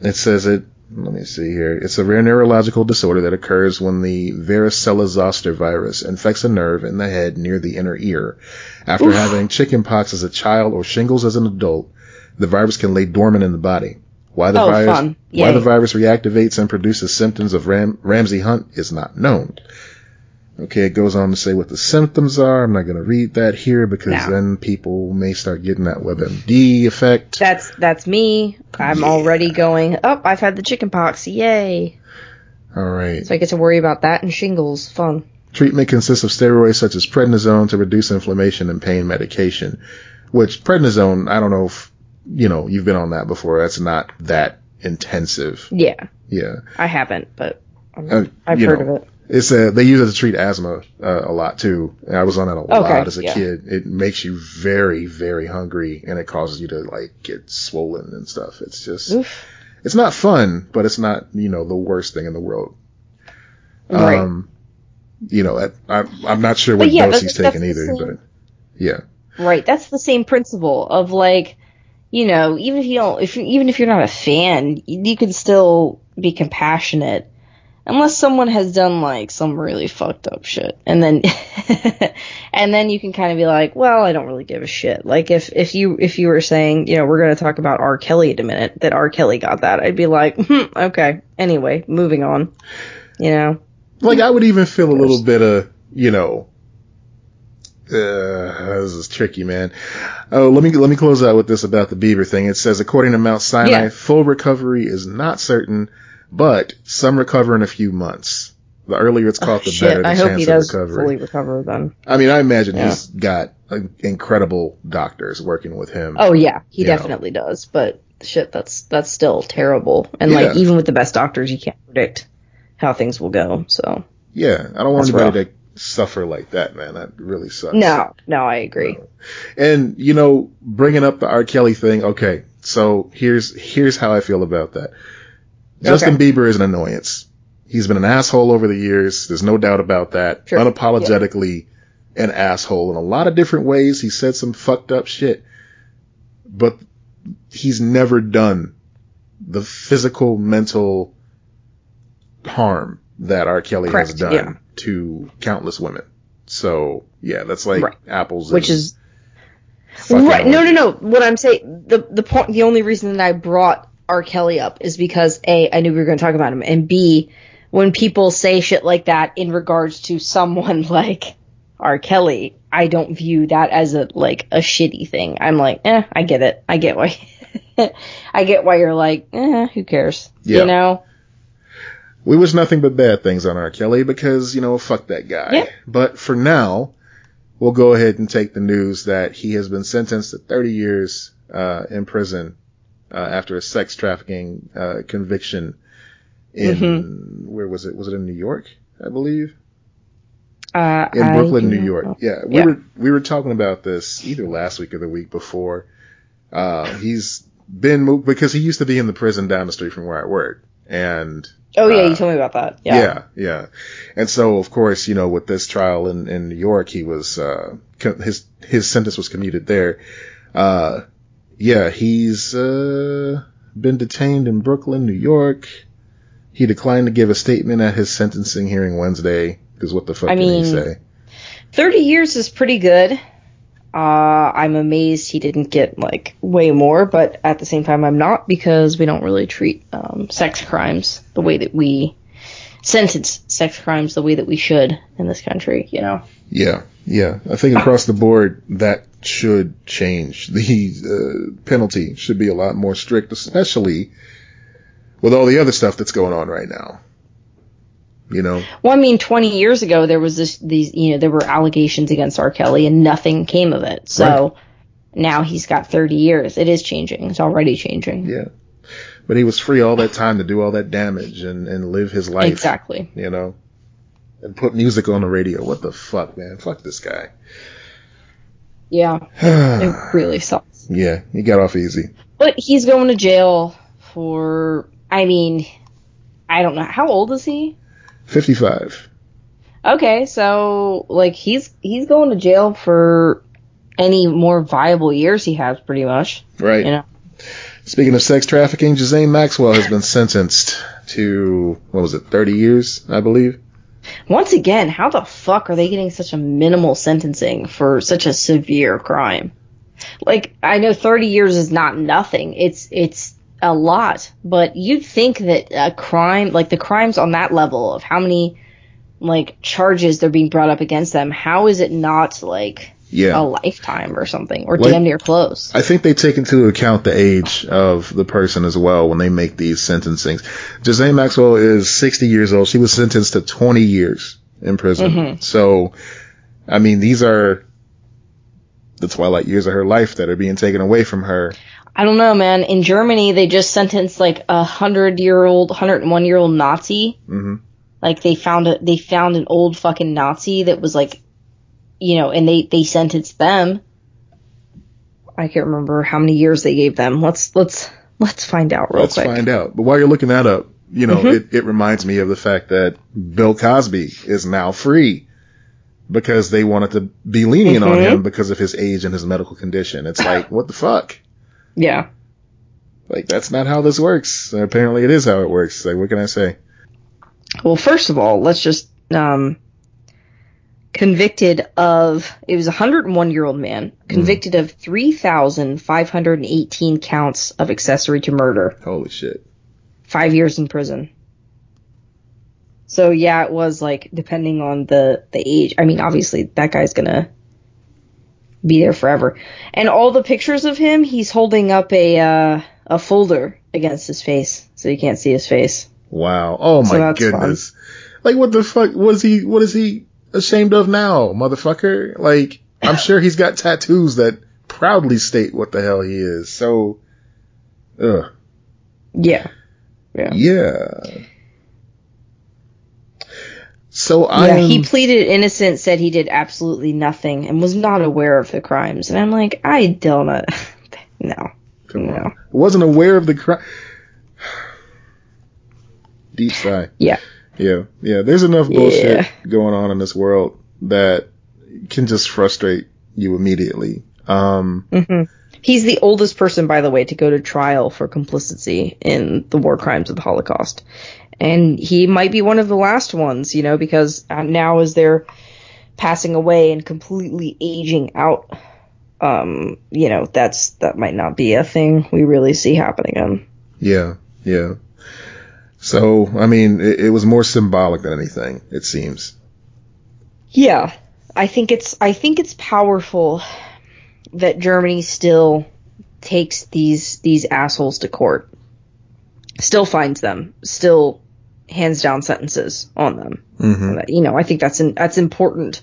it says it. Let me see here. It's a rare neurological disorder that occurs when the varicella zoster virus infects a nerve in the head near the inner ear. After Oof. having chickenpox as a child or shingles as an adult, the virus can lay dormant in the body. Why the Oh, virus? Why the virus reactivates and produces symptoms of Ram- Ramsay Hunt is not known. Okay, it goes on to say what the symptoms are. I'm not going to read that here because No. then people may start getting that WebMD effect. That's that's me. I'm Yeah. already going. Oh, I've had the chickenpox. Yay! All right. So I get to worry about that and shingles. Fun. Treatment consists of steroids such as prednisone to reduce inflammation and pain medication, which prednisone, I don't know if, you know, you've been on that before. That's not that intensive. Yeah, Yeah. I haven't, but Uh, I've heard know, of it. It's a, they use it to treat asthma uh, a lot too. And I was on that a Okay, lot as a yeah. kid. It makes you very, very hungry and it causes you to like get swollen and stuff. It's just, Oof. it's not fun, but it's not, you know, the worst thing in the world. Right. Um, you know, I, I'm, I'm not sure what yeah, dose he's taking either, same- but yeah. Right. That's the same principle of like, you know, even if you don't, if even if you're not a fan, you, you can still be compassionate, unless someone has done like some really fucked up shit, and then, and then you can kind of be like, well, I don't really give a shit. Like if if you if you were saying, you know, we're gonna talk about R. Kelly in a minute, that R. Kelly got that, I'd be like, hmm, okay. Anyway, moving on. You know. Like I would even feel a little bit of, you know, uh, this is tricky, man. Oh, let me let me close out with this about the Bieber thing. It says, according to Mount Sinai, Yeah. full recovery is not certain, but some recover in a few months. The earlier it's caught, the better Shit, the I hope he of does recovery. fully recover then. I mean, I imagine Yeah. he's got uh, incredible doctors working with him. Oh yeah, he You know. definitely does. But shit, that's that's still terrible. And Yeah. like even with the best doctors, you can't predict how things will go. So Yeah, I don't want That's anybody to suffer like that, man. That really sucks. no, no, I agree. And you know, bringing up the R. Kelly thing. Okay, so here's here's how I feel about that. Justin Bieber is an annoyance. He's been an asshole over the years. There's no doubt about that. Sure. Unapologetically an asshole in a lot of different ways. He said some fucked up shit, but he's never done the physical, mental harm that R. Kelly has done yeah. To countless women. So yeah, that's like Right. apples. Which is right. No, no, no. What I'm saying, the the point, the only reason that I brought R. Kelly up is because a, I knew we were going to talk about him, and b, when people say shit like that in regards to someone like R. Kelly, I don't view that as a like a shitty thing. I'm like, eh, I get it. I get why. I get why you're like, eh, who cares? Yeah. You know? We wish nothing but bad things on R. Kelly because, you know, fuck that guy. Yeah. But for now, we'll go ahead and take the news that he has been sentenced to 30 years uh, in prison uh, after a sex trafficking uh, conviction in, Mm-hmm. where was it? Was it in New York, I believe? Uh, In Brooklyn, New York. know. Yeah. We Yeah. were, we were talking about this either last week or the week before. Uh, he's been moved because he used to be in the prison down the street from where I work. And Oh yeah, uh, you told me about that. yeah. Yeah. yeah, And so, of course, you know, with this trial in, in New York, he was, uh, co- his, his sentence was commuted there. Uh, yeah, he's, uh, been detained in Brooklyn, New York. He declined to give a statement at his sentencing hearing Wednesday. Cause what the fuck I did mean- he say? Thirty years is pretty good. Uh, I'm amazed he didn't get like way more, but at the same time, I'm not because we don't really treat um, sex crimes the way that we sentence sex crimes the way that we should in this country. You know. Yeah, yeah. I think across the board that should change. The uh, penalty should be a lot more strict, especially with all the other stuff that's going on right now. You know, Well, I mean, 20 years ago there was this these you know there were allegations against R. Kelly and nothing came of it. So now he's got 30 years. It is changing. It's already changing. yeah. But he was free all that time to do all that damage and, and live his life. Exactly. You know, and put music on the radio. What the fuck, man? Fuck this guy. Yeah. It really sucks. yeah, he got off easy. But he's going to jail for, I mean, I don't know. How old is he? 55. Okay, so, like, he's, he's going to jail for any more viable years he has, pretty much. Right. You know? Speaking of sex trafficking, Ghislaine Maxwell has been sentenced to, what was it, 30 years, I believe? Once again, how the fuck are they getting such a minimal sentencing for such a severe crime? Like, I know 30 years is not nothing. It's, it's a lot, but you'd think that a crime, like the crimes on that level of how many, like, charges they're being brought up against them, how is it not, like, Yeah. a lifetime or something, or Like- damn near close? I think they take into account the age of the person as well when they make these sentencings. Ghislaine Maxwell is 60 years old. She was sentenced to 20 years in prison. Mhm. So, I mean, these are the twilight years of her life that are being taken away from her. I don't know, man. In Germany, they just sentenced, like, a hundred year old, 101 year old Nazi hmm Like they found a they found an old fucking Nazi that was like, you know, and they they sentenced them. I can't remember how many years they gave them. Let's let's let's find out real quick. Let's find out. But while you're looking that up, you know, Mhm. it, it reminds me of the fact that Bill Cosby is now free because they wanted to be lenient on Mhm. him because of his age and his medical condition. It's like, what the fuck? Yeah. Like, that's not how this works. Apparently it is how it works. Like, what can I say? Well, first of all, let's just um convicted of it was a 101 year old man convicted of 3,518 counts of accessory to murder. Holy shit. Five years in prison. So yeah, it was like depending on the the age. I mean, obviously that guy's gonna be there forever. And all the pictures of him, he's holding up a uh, a folder against his face, so you can't see his face. Wow. Oh So my goodness. Like what the fuck was he what is he ashamed of now, motherfucker? Like I'm sure he's got tattoos that proudly state what the hell he is. So ugh. Yeah. Yeah. Yeah. So I Yeah, he pleaded innocent, said he did absolutely nothing, and was not aware of the crimes. And I'm like, I don't know. No. come no. on. wasn't aware of the crime. Deep sigh. Yeah. Yeah, yeah. There's enough bullshit Yeah. going on in this world that can just frustrate you immediately. Um, hmm He's the oldest person, by the way, to go to trial for complicity in the war crimes of the Holocaust. And he might be one of the last ones, you know, because uh, now as they're passing away and completely aging out, um, you know, that's, that might not be a thing we really see happening in. yeah, yeah. So, I mean, it, it was more symbolic than anything, it seems. Yeah, I think it's I think it's powerful that Germany still takes these these assholes to court, still finds them, still hands down sentences on them. hmm You know, I think that's in, that's important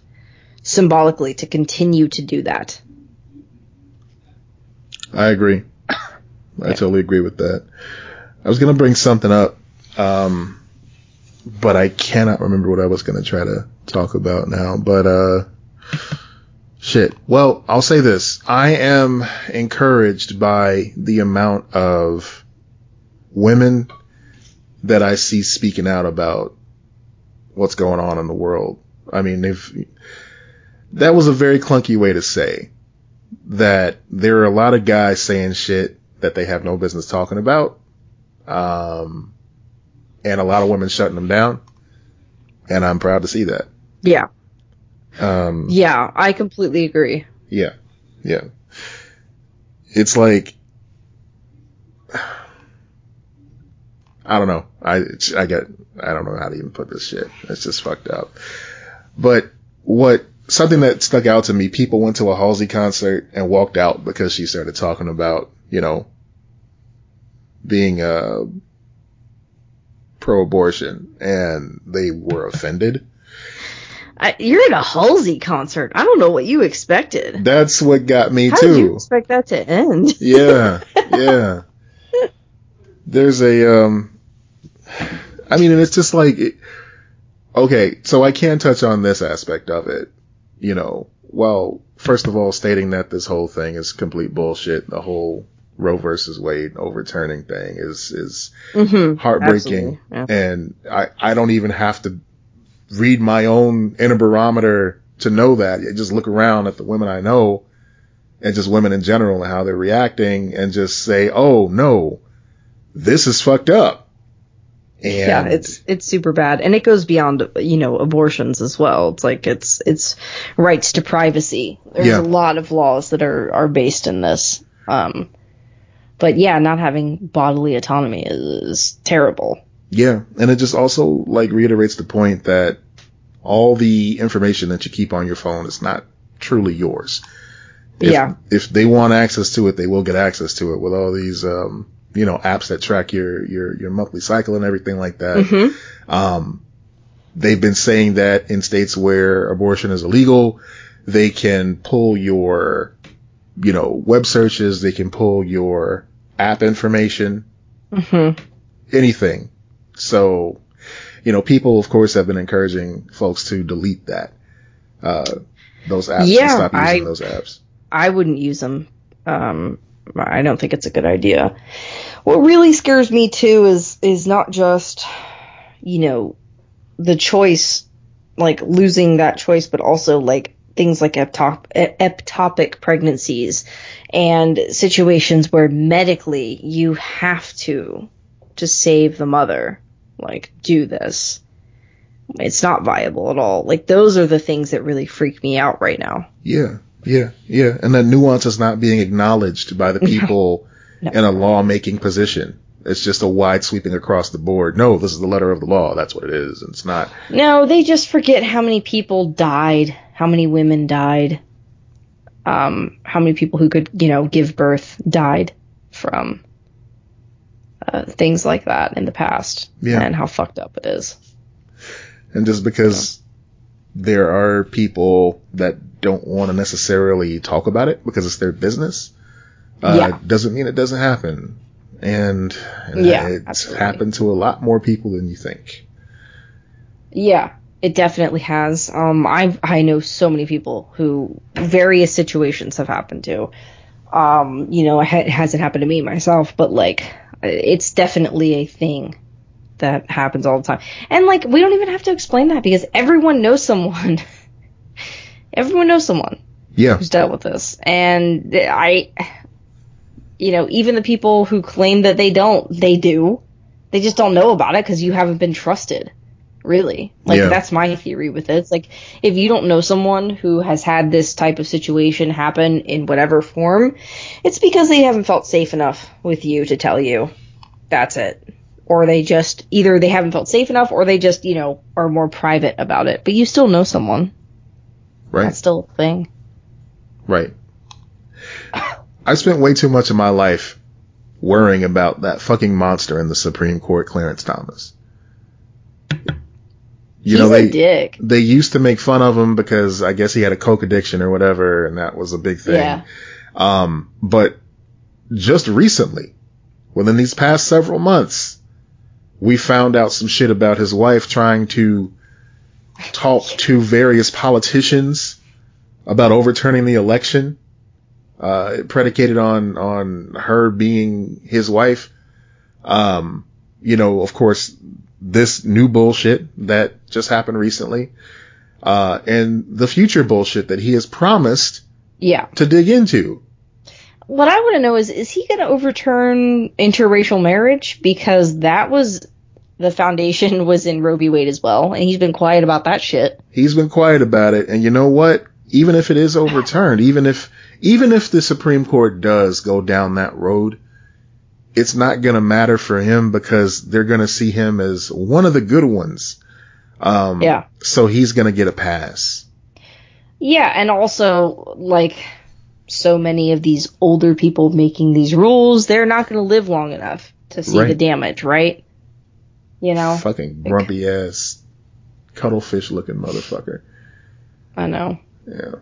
symbolically to continue to do that. I agree. I totally agree with that. I was gonna bring something up, um, but I cannot remember what I was gonna try to talk about now. But uh, shit. Well, I'll say this: I am encouraged by the amount of women that I see speaking out about what's going on in the world. I mean, that was a very clunky way to say that there are a lot of guys saying shit that they have no business talking about. Um, and a lot of women shutting them down. And I'm proud to see that. Yeah, Um, yeah, I completely agree. yeah, yeah. It's like, I don't know. I, I get, I don't know how to even put this shit. It's just fucked up. But what, something that stuck out to me, people went to a Halsey concert and walked out because she started talking about, you know, being, uh, pro-abortion and they were offended. I, you're at a Halsey concert. I don't know what you expected. That's what got me How too. did you expect that to end? yeah, yeah. There's a, um, I mean, and it's just like, it- okay, so I can touch on this aspect of it. You know, well, first of all, stating that this whole thing is complete bullshit. The whole Roe versus Wade overturning thing is is Mm-hmm. heartbreaking, yeah. and I I don't even have to read my own inner barometer to know that. I just look around at the women I know and just women in general and how they're reacting and just say, oh no, this is fucked up. And yeah, it's it's super bad, and it goes beyond you know abortions as well. It's like it's it's rights to privacy. There's Yeah. a lot of laws that are are based in this. Um, but yeah, not having bodily autonomy is, is terrible. Yeah. And it just also like reiterates the point that all the information that you keep on your phone is not truly yours. If, Yeah. If they want access to it, they will get access to it with all these, um, you know, apps that track your, your, your monthly cycle and everything like that. hmm Um, they've been saying that in states where abortion is illegal, they can pull your, you know, web searches, they can pull your app information, hmm anything. So, you know, people of course have been encouraging folks to delete that, uh, those apps Yeah, stop using I- those apps. I wouldn't use them. Um, I don't think it's a good idea. What really scares me too is is not just you know the choice, like losing that choice, but also like things like e- ectopic pregnancies and situations where medically you have to to save the mother, like do this. It's not viable at all. Like those are the things that really freak me out right now. Yeah, yeah, yeah. And that nuance is not being acknowledged by the people No. in a lawmaking position. It's just a wide sweeping across the board. No, this is the letter of the law. That's what it is. It's not. No, they just forget how many people died, how many women died, um, how many people who could, you know, give birth died from uh, things like that in the past, Yeah. and how fucked up it is. And just because there are people that don't want to necessarily talk about it because it's their business, uh, Yeah. doesn't mean it doesn't happen. And, and Yeah, it's absolutely. happened to a lot more people than you think. Yeah, it definitely has. Um, I I know so many people who various situations have happened to. Um, you know, it hasn't happened to me myself, but like, it's definitely a thing that happens all the time. And like, we don't even have to explain that because everyone knows someone. everyone knows someone Yeah. who's dealt with this, and I, you know, even the people who claim that they don't, they do. They just don't know about it because you haven't been trusted. Really, like Yeah. that's my theory with it. It's like if you don't know someone who has had this type of situation happen in whatever form, it's because they haven't felt safe enough with you to tell you. That's it. Or they just either they haven't felt safe enough, or they just you know are more private about it. But you still know someone. Right. That's still a thing. Right. I spent way too much of my life worrying about that fucking monster in the Supreme Court, Clarence Thomas. You He's know, a they dick. they used to make fun of him because I guess he had a coke addiction or whatever, and that was a big thing. Yeah. Um, but just recently, within these past several months, we found out some shit about his wife trying to talk to various politicians about overturning the election, uh, predicated on, on her being his wife. Um, you know, of course, this new bullshit that just happened recently, uh, and the future bullshit that he has promised Yeah. to dig into. What I want to know is, is he going to overturn interracial marriage? Because that was the foundation was in Roe v. Wade as well, and he's been quiet about that shit. He's been quiet about it, and you know what? Even if it is overturned, even if even if the Supreme Court does go down that road, it's not gonna matter for him because they're gonna see him as one of the good ones. Um, Yeah. So he's gonna get a pass. Yeah, and also like so many of these older people making these rules, they're not going to live long enough to see Right. the damage, right? You know, Fucking grumpy ass, cuttlefish looking motherfucker. I know. Yeah.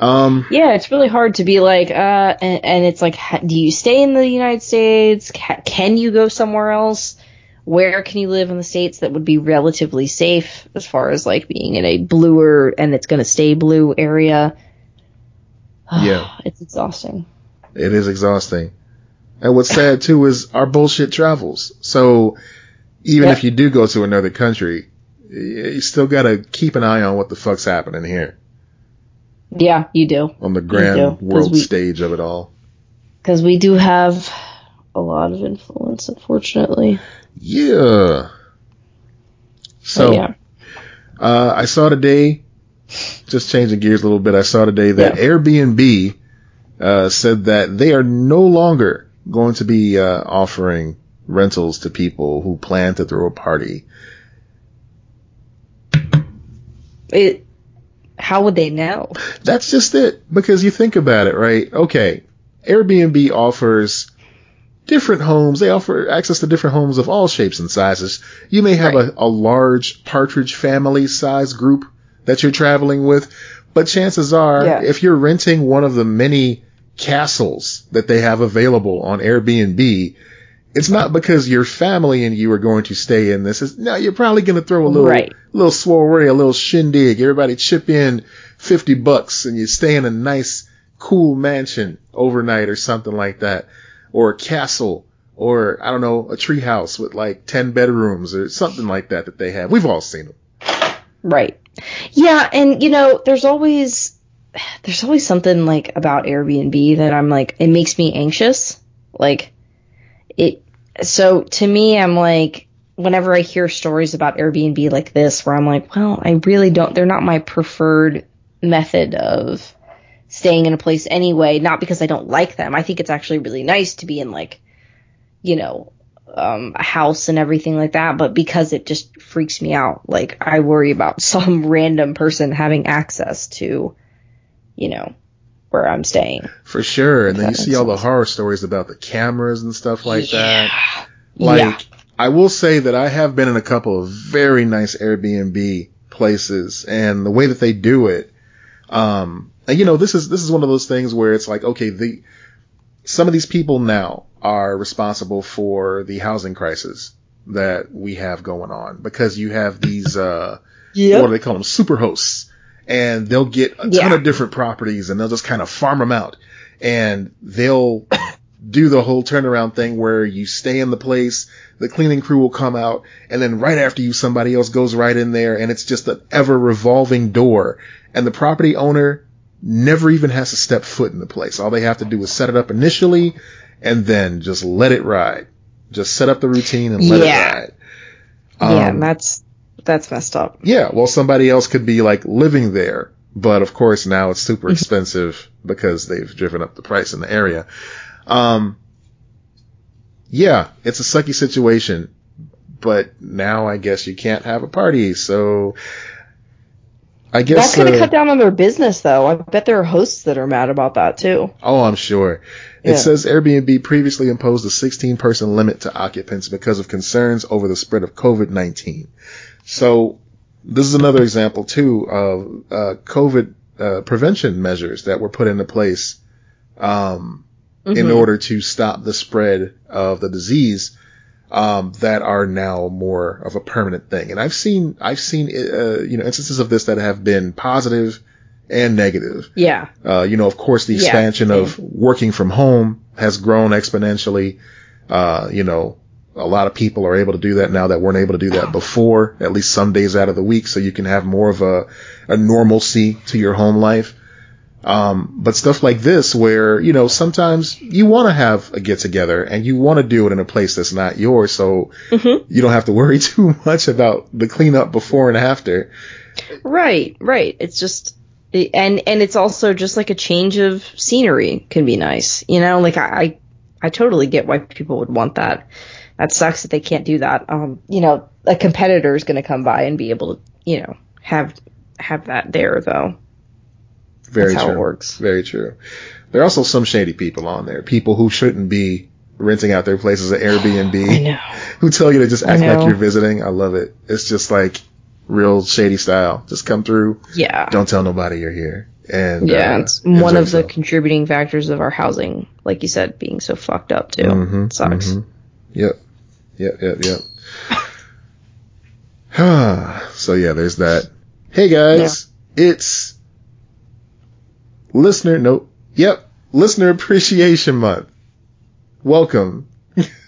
Um. Yeah, it's really hard to be like, uh, and, and it's like, do you stay in the United States? Can you go somewhere else? Where can you live in the states that would be relatively safe as far as like being in a bluer and it's going to stay blue area? Yeah. it's exhausting. It is exhausting. And what's sad too is our bullshit travels. So even Yep. if you do go to another country, you still gotta keep an eye on what the fuck's happening here Yeah, you do. on the grand world we- stage of it all. Because we do have a lot of influence, unfortunately. Yeah. So But yeah. uh, I saw today, just changing gears a little bit. I saw today that Yeah. Airbnb uh, said that they are no longer going to be uh, offering rentals to people who plan to throw a party. It. How would they know? That's just it. Because you think about it, right? Okay. Airbnb offers different homes. They offer access to different homes of all shapes and sizes. You may have Right. a, a large partridge family size group that you're traveling with, but chances are, Yeah. if you're renting one of the many castles that they have available on Airbnb, it's not because your family and you are going to stay in this. It's, no, you're probably going to throw a little, Right. little soiree, a little shindig. Everybody chip in 50 bucks and you stay in a nice, cool mansion overnight or something like that. Or a castle or, I don't know, a tree house with like 10 bedrooms or something like that that they have. We've all seen them. Right. Yeah, and you know, there's always there's always something like about Airbnb that I'm like it makes me anxious. Like it so to me I'm like whenever I hear stories about Airbnb like this where I'm like, well, I really don't they're not my preferred method of staying in a place anyway, not because I don't like them. I think it's actually really nice to be in like you know, um, a house and everything like that, but because it just freaks me out. Like I worry about some random person having access to, you know, where I'm staying. For sure. And then you see all the horror stories about the cameras and stuff like yeah. that. Like, yeah. I will say that I have been in a couple of very nice Airbnb places and the way that they do it, um, and you know, this is, this is one of those things where it's like, okay, the, some of these people now are responsible for the housing crisis that we have going on because you have these, uh, yep. what do they call them? Super hosts and they'll get a ton yeah. of different properties and they'll just kind of farm them out and they'll do the whole turnaround thing where you stay in the place, the cleaning crew will come out, and then right after you, somebody else goes right in there, and it's just an ever revolving door. And the property owner never even has to step foot in the place. All they have to do is set it up initially, and then just let it ride. Just set up the routine and let yeah. it ride. Um, yeah, that's that's messed up. Yeah, well, somebody else could be like living there, but of course now it's super expensive because they've driven up the price in the area. Um, yeah, it's a sucky situation, but now I guess you can't have a party, so I guess that's going to uh, cut down on their business, though. I bet there are hosts that are mad about that too. Oh, I'm sure. It yeah. says Airbnb previously imposed a 16 person limit to occupants because of concerns over the spread of COVID-19. So this is another example too of uh, COVID uh, prevention measures that were put into place um, mm-hmm. in order to stop the spread of the disease um, that are now more of a permanent thing. And I've seen I've seen uh, you know instances of this that have been positive and negative. Yeah. Uh, you know, of course, the expansion yeah. of working from home has grown exponentially. Uh, you know, a lot of people are able to do that now that weren't able to do that before, at least some days out of the week, so you can have more of a, a normalcy to your home life. Um, but stuff like this where, you know, sometimes you want to have a get together and you want to do it in a place that's not yours. So mm-hmm. you don't have to worry too much about the cleanup before and after. Right, right. It's just, and, and it's also just like a change of scenery can be nice. You know, like I, I, I totally get why people would want that. That sucks that they can't do that. Um, you know, a competitor is going to come by and be able to, you know, have, have that there though. Very That's true. how it works. Very true. There are also some shady people on there. People who shouldn't be renting out their places at Airbnb. I know. Who tell you to just act like you're visiting. I love it. It's just like real shady style. Just come through. Yeah. Don't tell nobody you're here. And yeah, uh, it's one of the contributing factors of our housing, like you said, being so fucked up too. Mm-hmm, sucks. Mm-hmm. Yep. Yep. Yep. Yep. so yeah, there's that. Hey guys, yeah. it's listener, nope. Yep. Listener Appreciation Month. Welcome.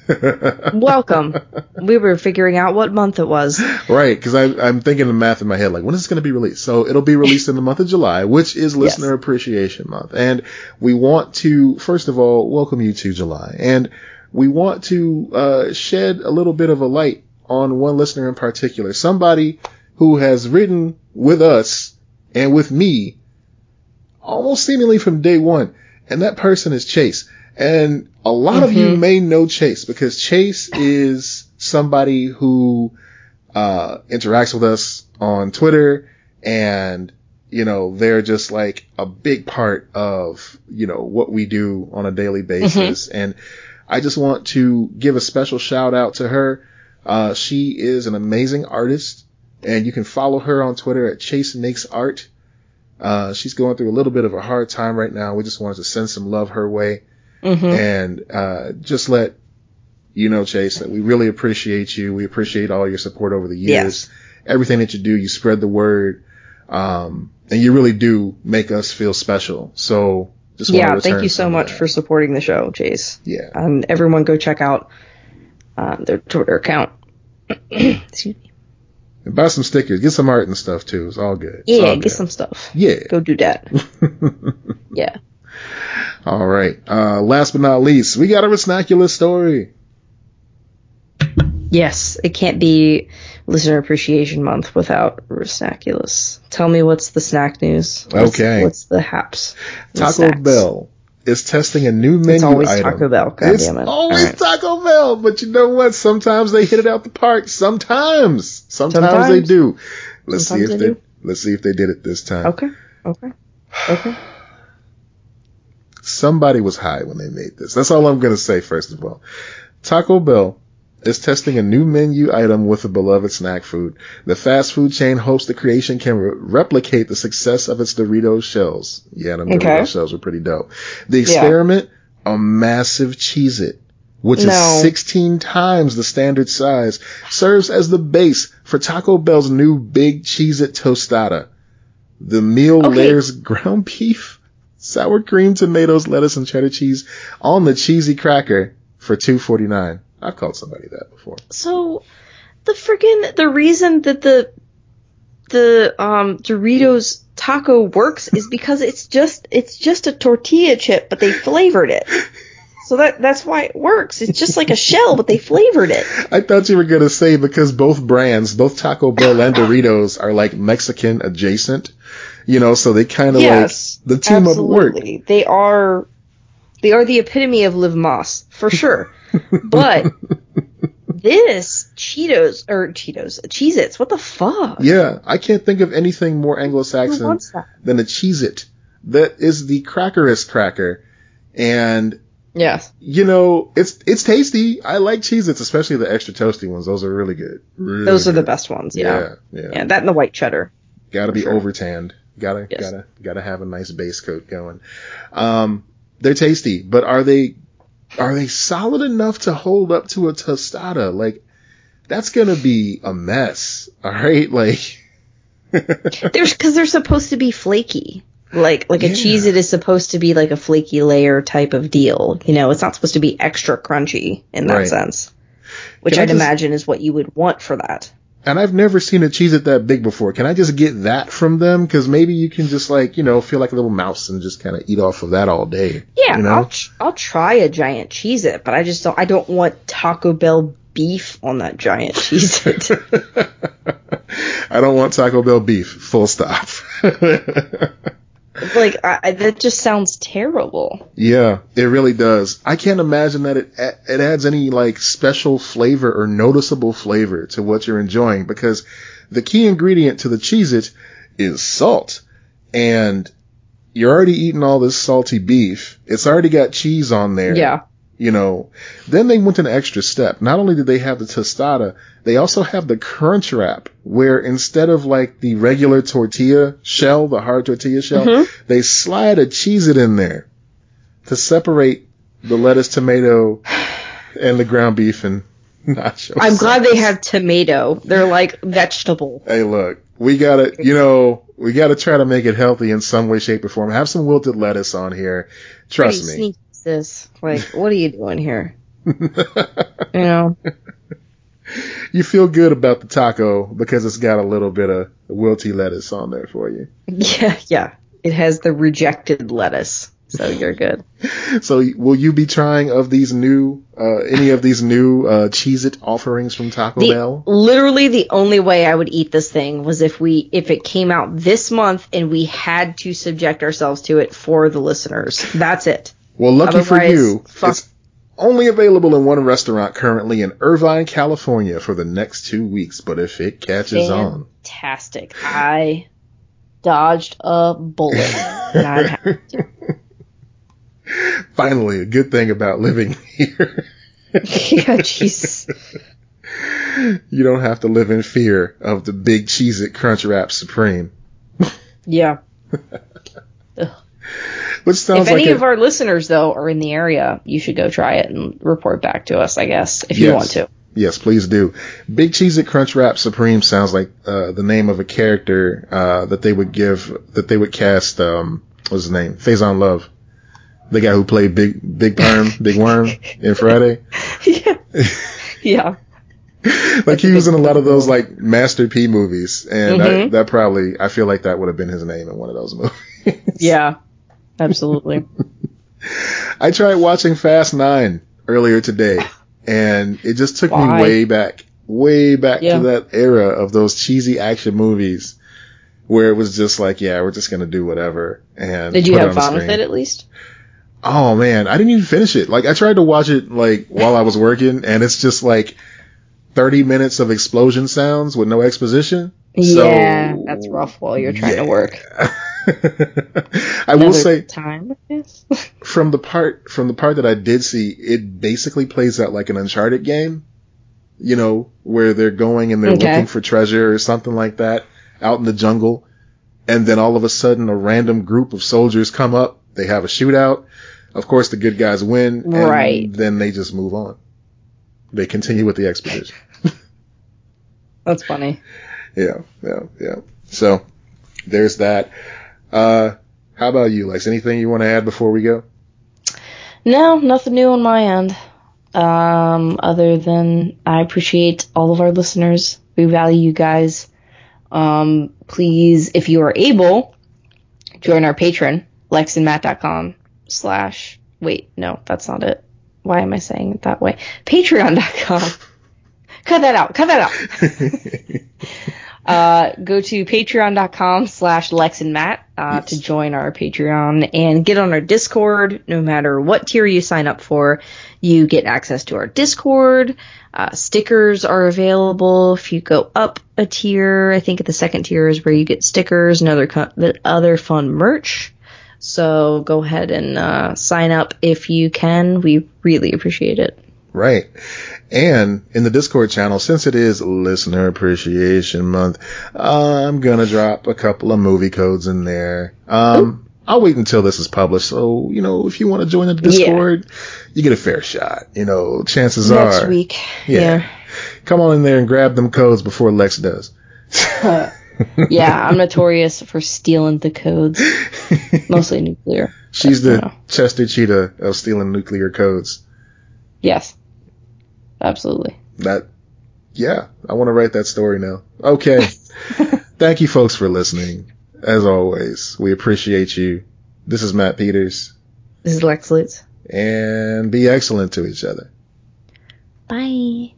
Welcome. We were figuring out what month it was. Right, because I'm thinking of math in my head, like when is this going to be released? So it'll be released in the month of July, which is Listener yes. Appreciation Month, and we want to first of all welcome you to July, and we want to uh, shed a little bit of a light on one listener in particular, somebody who has written with us and with me almost seemingly from day one. And that person is Chase. And a lot mm-hmm. of you mm-hmm. may know Chase because Chase is somebody who uh, interacts with us on Twitter and you know, they're just like a big part of, you know, what we do on a daily basis. Mm-hmm. And I just want to give a special shout out to her. Uh, she is an amazing artist and you can follow her on Twitter at Chase Makes Art. Uh, she's going through a little bit of a hard time right now. We just wanted to send some love her way mm-hmm. and uh, just let you know, Chase, that we really appreciate you. We appreciate all your support over the years. Yes. Everything that you do, you spread the word, um, and you really do make us feel special. So just yeah, thank you so much that. for supporting the show, Chase. Yeah. Um, everyone go check out uh, their Twitter account. Excuse me. And buy some stickers. Get some art and stuff too. It's all good. yeah, all get good. some stuff. Yeah. Go do that. yeah. All right. Uh, last but not least, we got a Resnaculous story. Yes, it can't be Listener Appreciation Month without Resnaculous. Tell me what's the snack news? What's, okay. What's the haps? Taco Bell is testing a new menu It's always item. Taco Bell. God it's damn it. always right. Taco Bell, but you know what? Sometimes they hit it out the park. Sometimes, sometimes, they do. Let's see if they they, let's see if they did it this time. Okay. Okay. Okay. Somebody was high when they made this. That's all I'm gonna say. First of all, Taco Bell is testing a new menu item with a beloved snack food. The fast food chain hopes the creation can re- replicate the success of its Doritos shells. Yeah, them Okay. Doritos shells were pretty dope. The experiment, a massive Cheez-It, which No. is 16 times the standard size, serves as the base for Taco Bell's new Big Cheez-It Tostada. The meal Okay. layers ground beef, sour cream, tomatoes, lettuce, and cheddar cheese on the cheesy cracker for 2.49. I've called somebody that before. So the friggin' the reason that the the um Doritos taco works is because it's just it's just a tortilla chip, but they flavored it. So that that's why it works. It's just like a shell, but they flavored it. I thought you were gonna say because both brands, both Taco Bell and Doritos, are like Mexican adjacent. You know, so they kind of yes, like the team up work. absolutely. They are they are the epitome of Live Más for sure. but this Cheetos or Cheetos, Cheez-Its, what the fuck? Yeah, I can't think of anything more Anglo-Saxon than a Cheez-It. That is the crackerest cracker. And, Yes. you know, it's, it's tasty. I like Cheez-Its, especially the extra toasty ones. Those are really good. Really Those are the best ones, yeah. Yeah, yeah. Yeah, that and the white cheddar. Gotta be sure. over tanned. Gotta, Yes. gotta, gotta have a nice base coat going. Um, they're tasty, but are they, are they solid enough to hold up to a tostada? Like, that's gonna be a mess. Alright? Like, There's because they're supposed to be flaky. Like like a Yeah. Cheez-It is supposed to be like a flaky layer type of deal. You know, it's not supposed to be extra crunchy in that Right. sense. Which I'd just- imagine is what you would want for that. And I've never seen a Cheez-It that big before. Can I just get that from them? Cause maybe you can just like, you know, feel like a little mouse and just kind of eat off of that all day. Yeah, You know? I'll tr- I'll try a giant Cheez-It, but I just don't I don't want Taco Bell beef on that giant cheese it. I don't want Taco Bell beef. Full stop. like I, that just sounds terrible. Yeah, it really does. I can't imagine that it it adds any like special flavor or noticeable flavor to what you're enjoying because the key ingredient to the Cheez-It is salt. And you're already eating all this salty beef. It's already got cheese on there. Yeah. You know, then they went an extra step. Not only did they have the tostada, they also have the crunch wrap where instead of like the regular tortilla shell, the hard tortilla shell, Mhm. they slide a Cheez-It in there to separate the lettuce, tomato, and the ground beef and nachos. I'm glad they have tomato. They're like vegetable. Hey, look, we gotta, you know, we gotta try to make it healthy in some way, shape, or form. Have some wilted lettuce on here. Trust Pretty me. sneaky, sis. Like, what are you doing here? You know? you feel good about the taco because it's got a little bit of wilty lettuce on there for you. Yeah, yeah. It has the rejected lettuce, so you're good. So will you be trying of these new, uh, any of these new, uh, Cheez-It offerings from Taco The, Bell? literally, the only way I would eat this thing was if we, if it came out this month and we had to subject ourselves to it for the listeners. That's it. Well, lucky for you, fuck. it's only available in one restaurant currently in Irvine, California for the next two weeks. But if it catches on, Fantastic. I dodged a bullet. finally, a good thing about living here. yeah, jeez. you don't have to live in fear of the big Cheez It Crunch Wrap Supreme. Yeah. Which sounds if like any a- of our listeners though are in the area, you should go try it and report back to us. I guess if you want to. Yes, please do. Big Cheez It Crunch Wrap Supreme sounds like uh, the name of a character uh, that they would give that they would cast. Um, what's his name? Faison Love, the guy who played Big Big Perm, Big Worm in Friday. yeah. Yeah. like he was in a lot of those like Master P movies, and I, Mhm. that probably I feel like that would have been his name in one of those movies. Yeah. Absolutely. I tried watching Fast Nine earlier today, and it just took Why? me way back, way back Yeah. to that era of those cheesy action movies where it was just like, yeah, we're just gonna do whatever. And Did you have fun with it at least? Oh man, I didn't even finish it. Like I tried to watch it like while I was working, and it's just like thirty minutes of explosion sounds with no exposition. Yeah, so, that's rough while you're trying yeah. to work. I Another will say time from the part from the part that I did see, it basically plays out like an Uncharted game. You know, where they're going and they're okay. looking for treasure or something like that out in the jungle. And then all of a sudden a random group of soldiers come up, they have a shootout. Of course the good guys win. right. Then they just move on. They continue with the expedition. That's funny. Yeah, yeah, yeah. So there's that. Uh, how about you, Lex? Anything you want to add before we go? No, nothing new on my end. Um, other than I appreciate all of our listeners. We value you guys. Um, please, if you are able, join our Patreon, lexandmatt.com slash, wait, no, that's not it. Why am I saying it that way? Patreon.com. cut that out. Cut that out. uh, go to patreon.com slash Lex and Matt uh, yes. to join our Patreon and get on our Discord. No matter what tier you sign up for, you get access to our Discord. Uh, stickers are available if you go up a tier. I think the second tier is where you get stickers and other co- other fun merch. So go ahead and uh, sign up if you can. We really appreciate it. Right. And in the Discord channel, since it is Listener Appreciation Month, uh, I'm gonna drop a couple of movie codes in there. Um, I'll wait until this is published. So, you know, if you want to join the Discord, yeah. you get a fair shot. You know, chances Next are. Next week. Yeah. yeah. Come on in there and grab them codes before Lex does. yeah, I'm notorious for stealing the codes. Mostly nuclear. She's the. Chester Cheetah of stealing nuclear codes. Yes. Absolutely. That, yeah, I want to write that story now. Okay. Thank you folks for listening. As always, we appreciate you. This is Matt Peters. This is Lex Lutz. And be excellent to each other. Bye.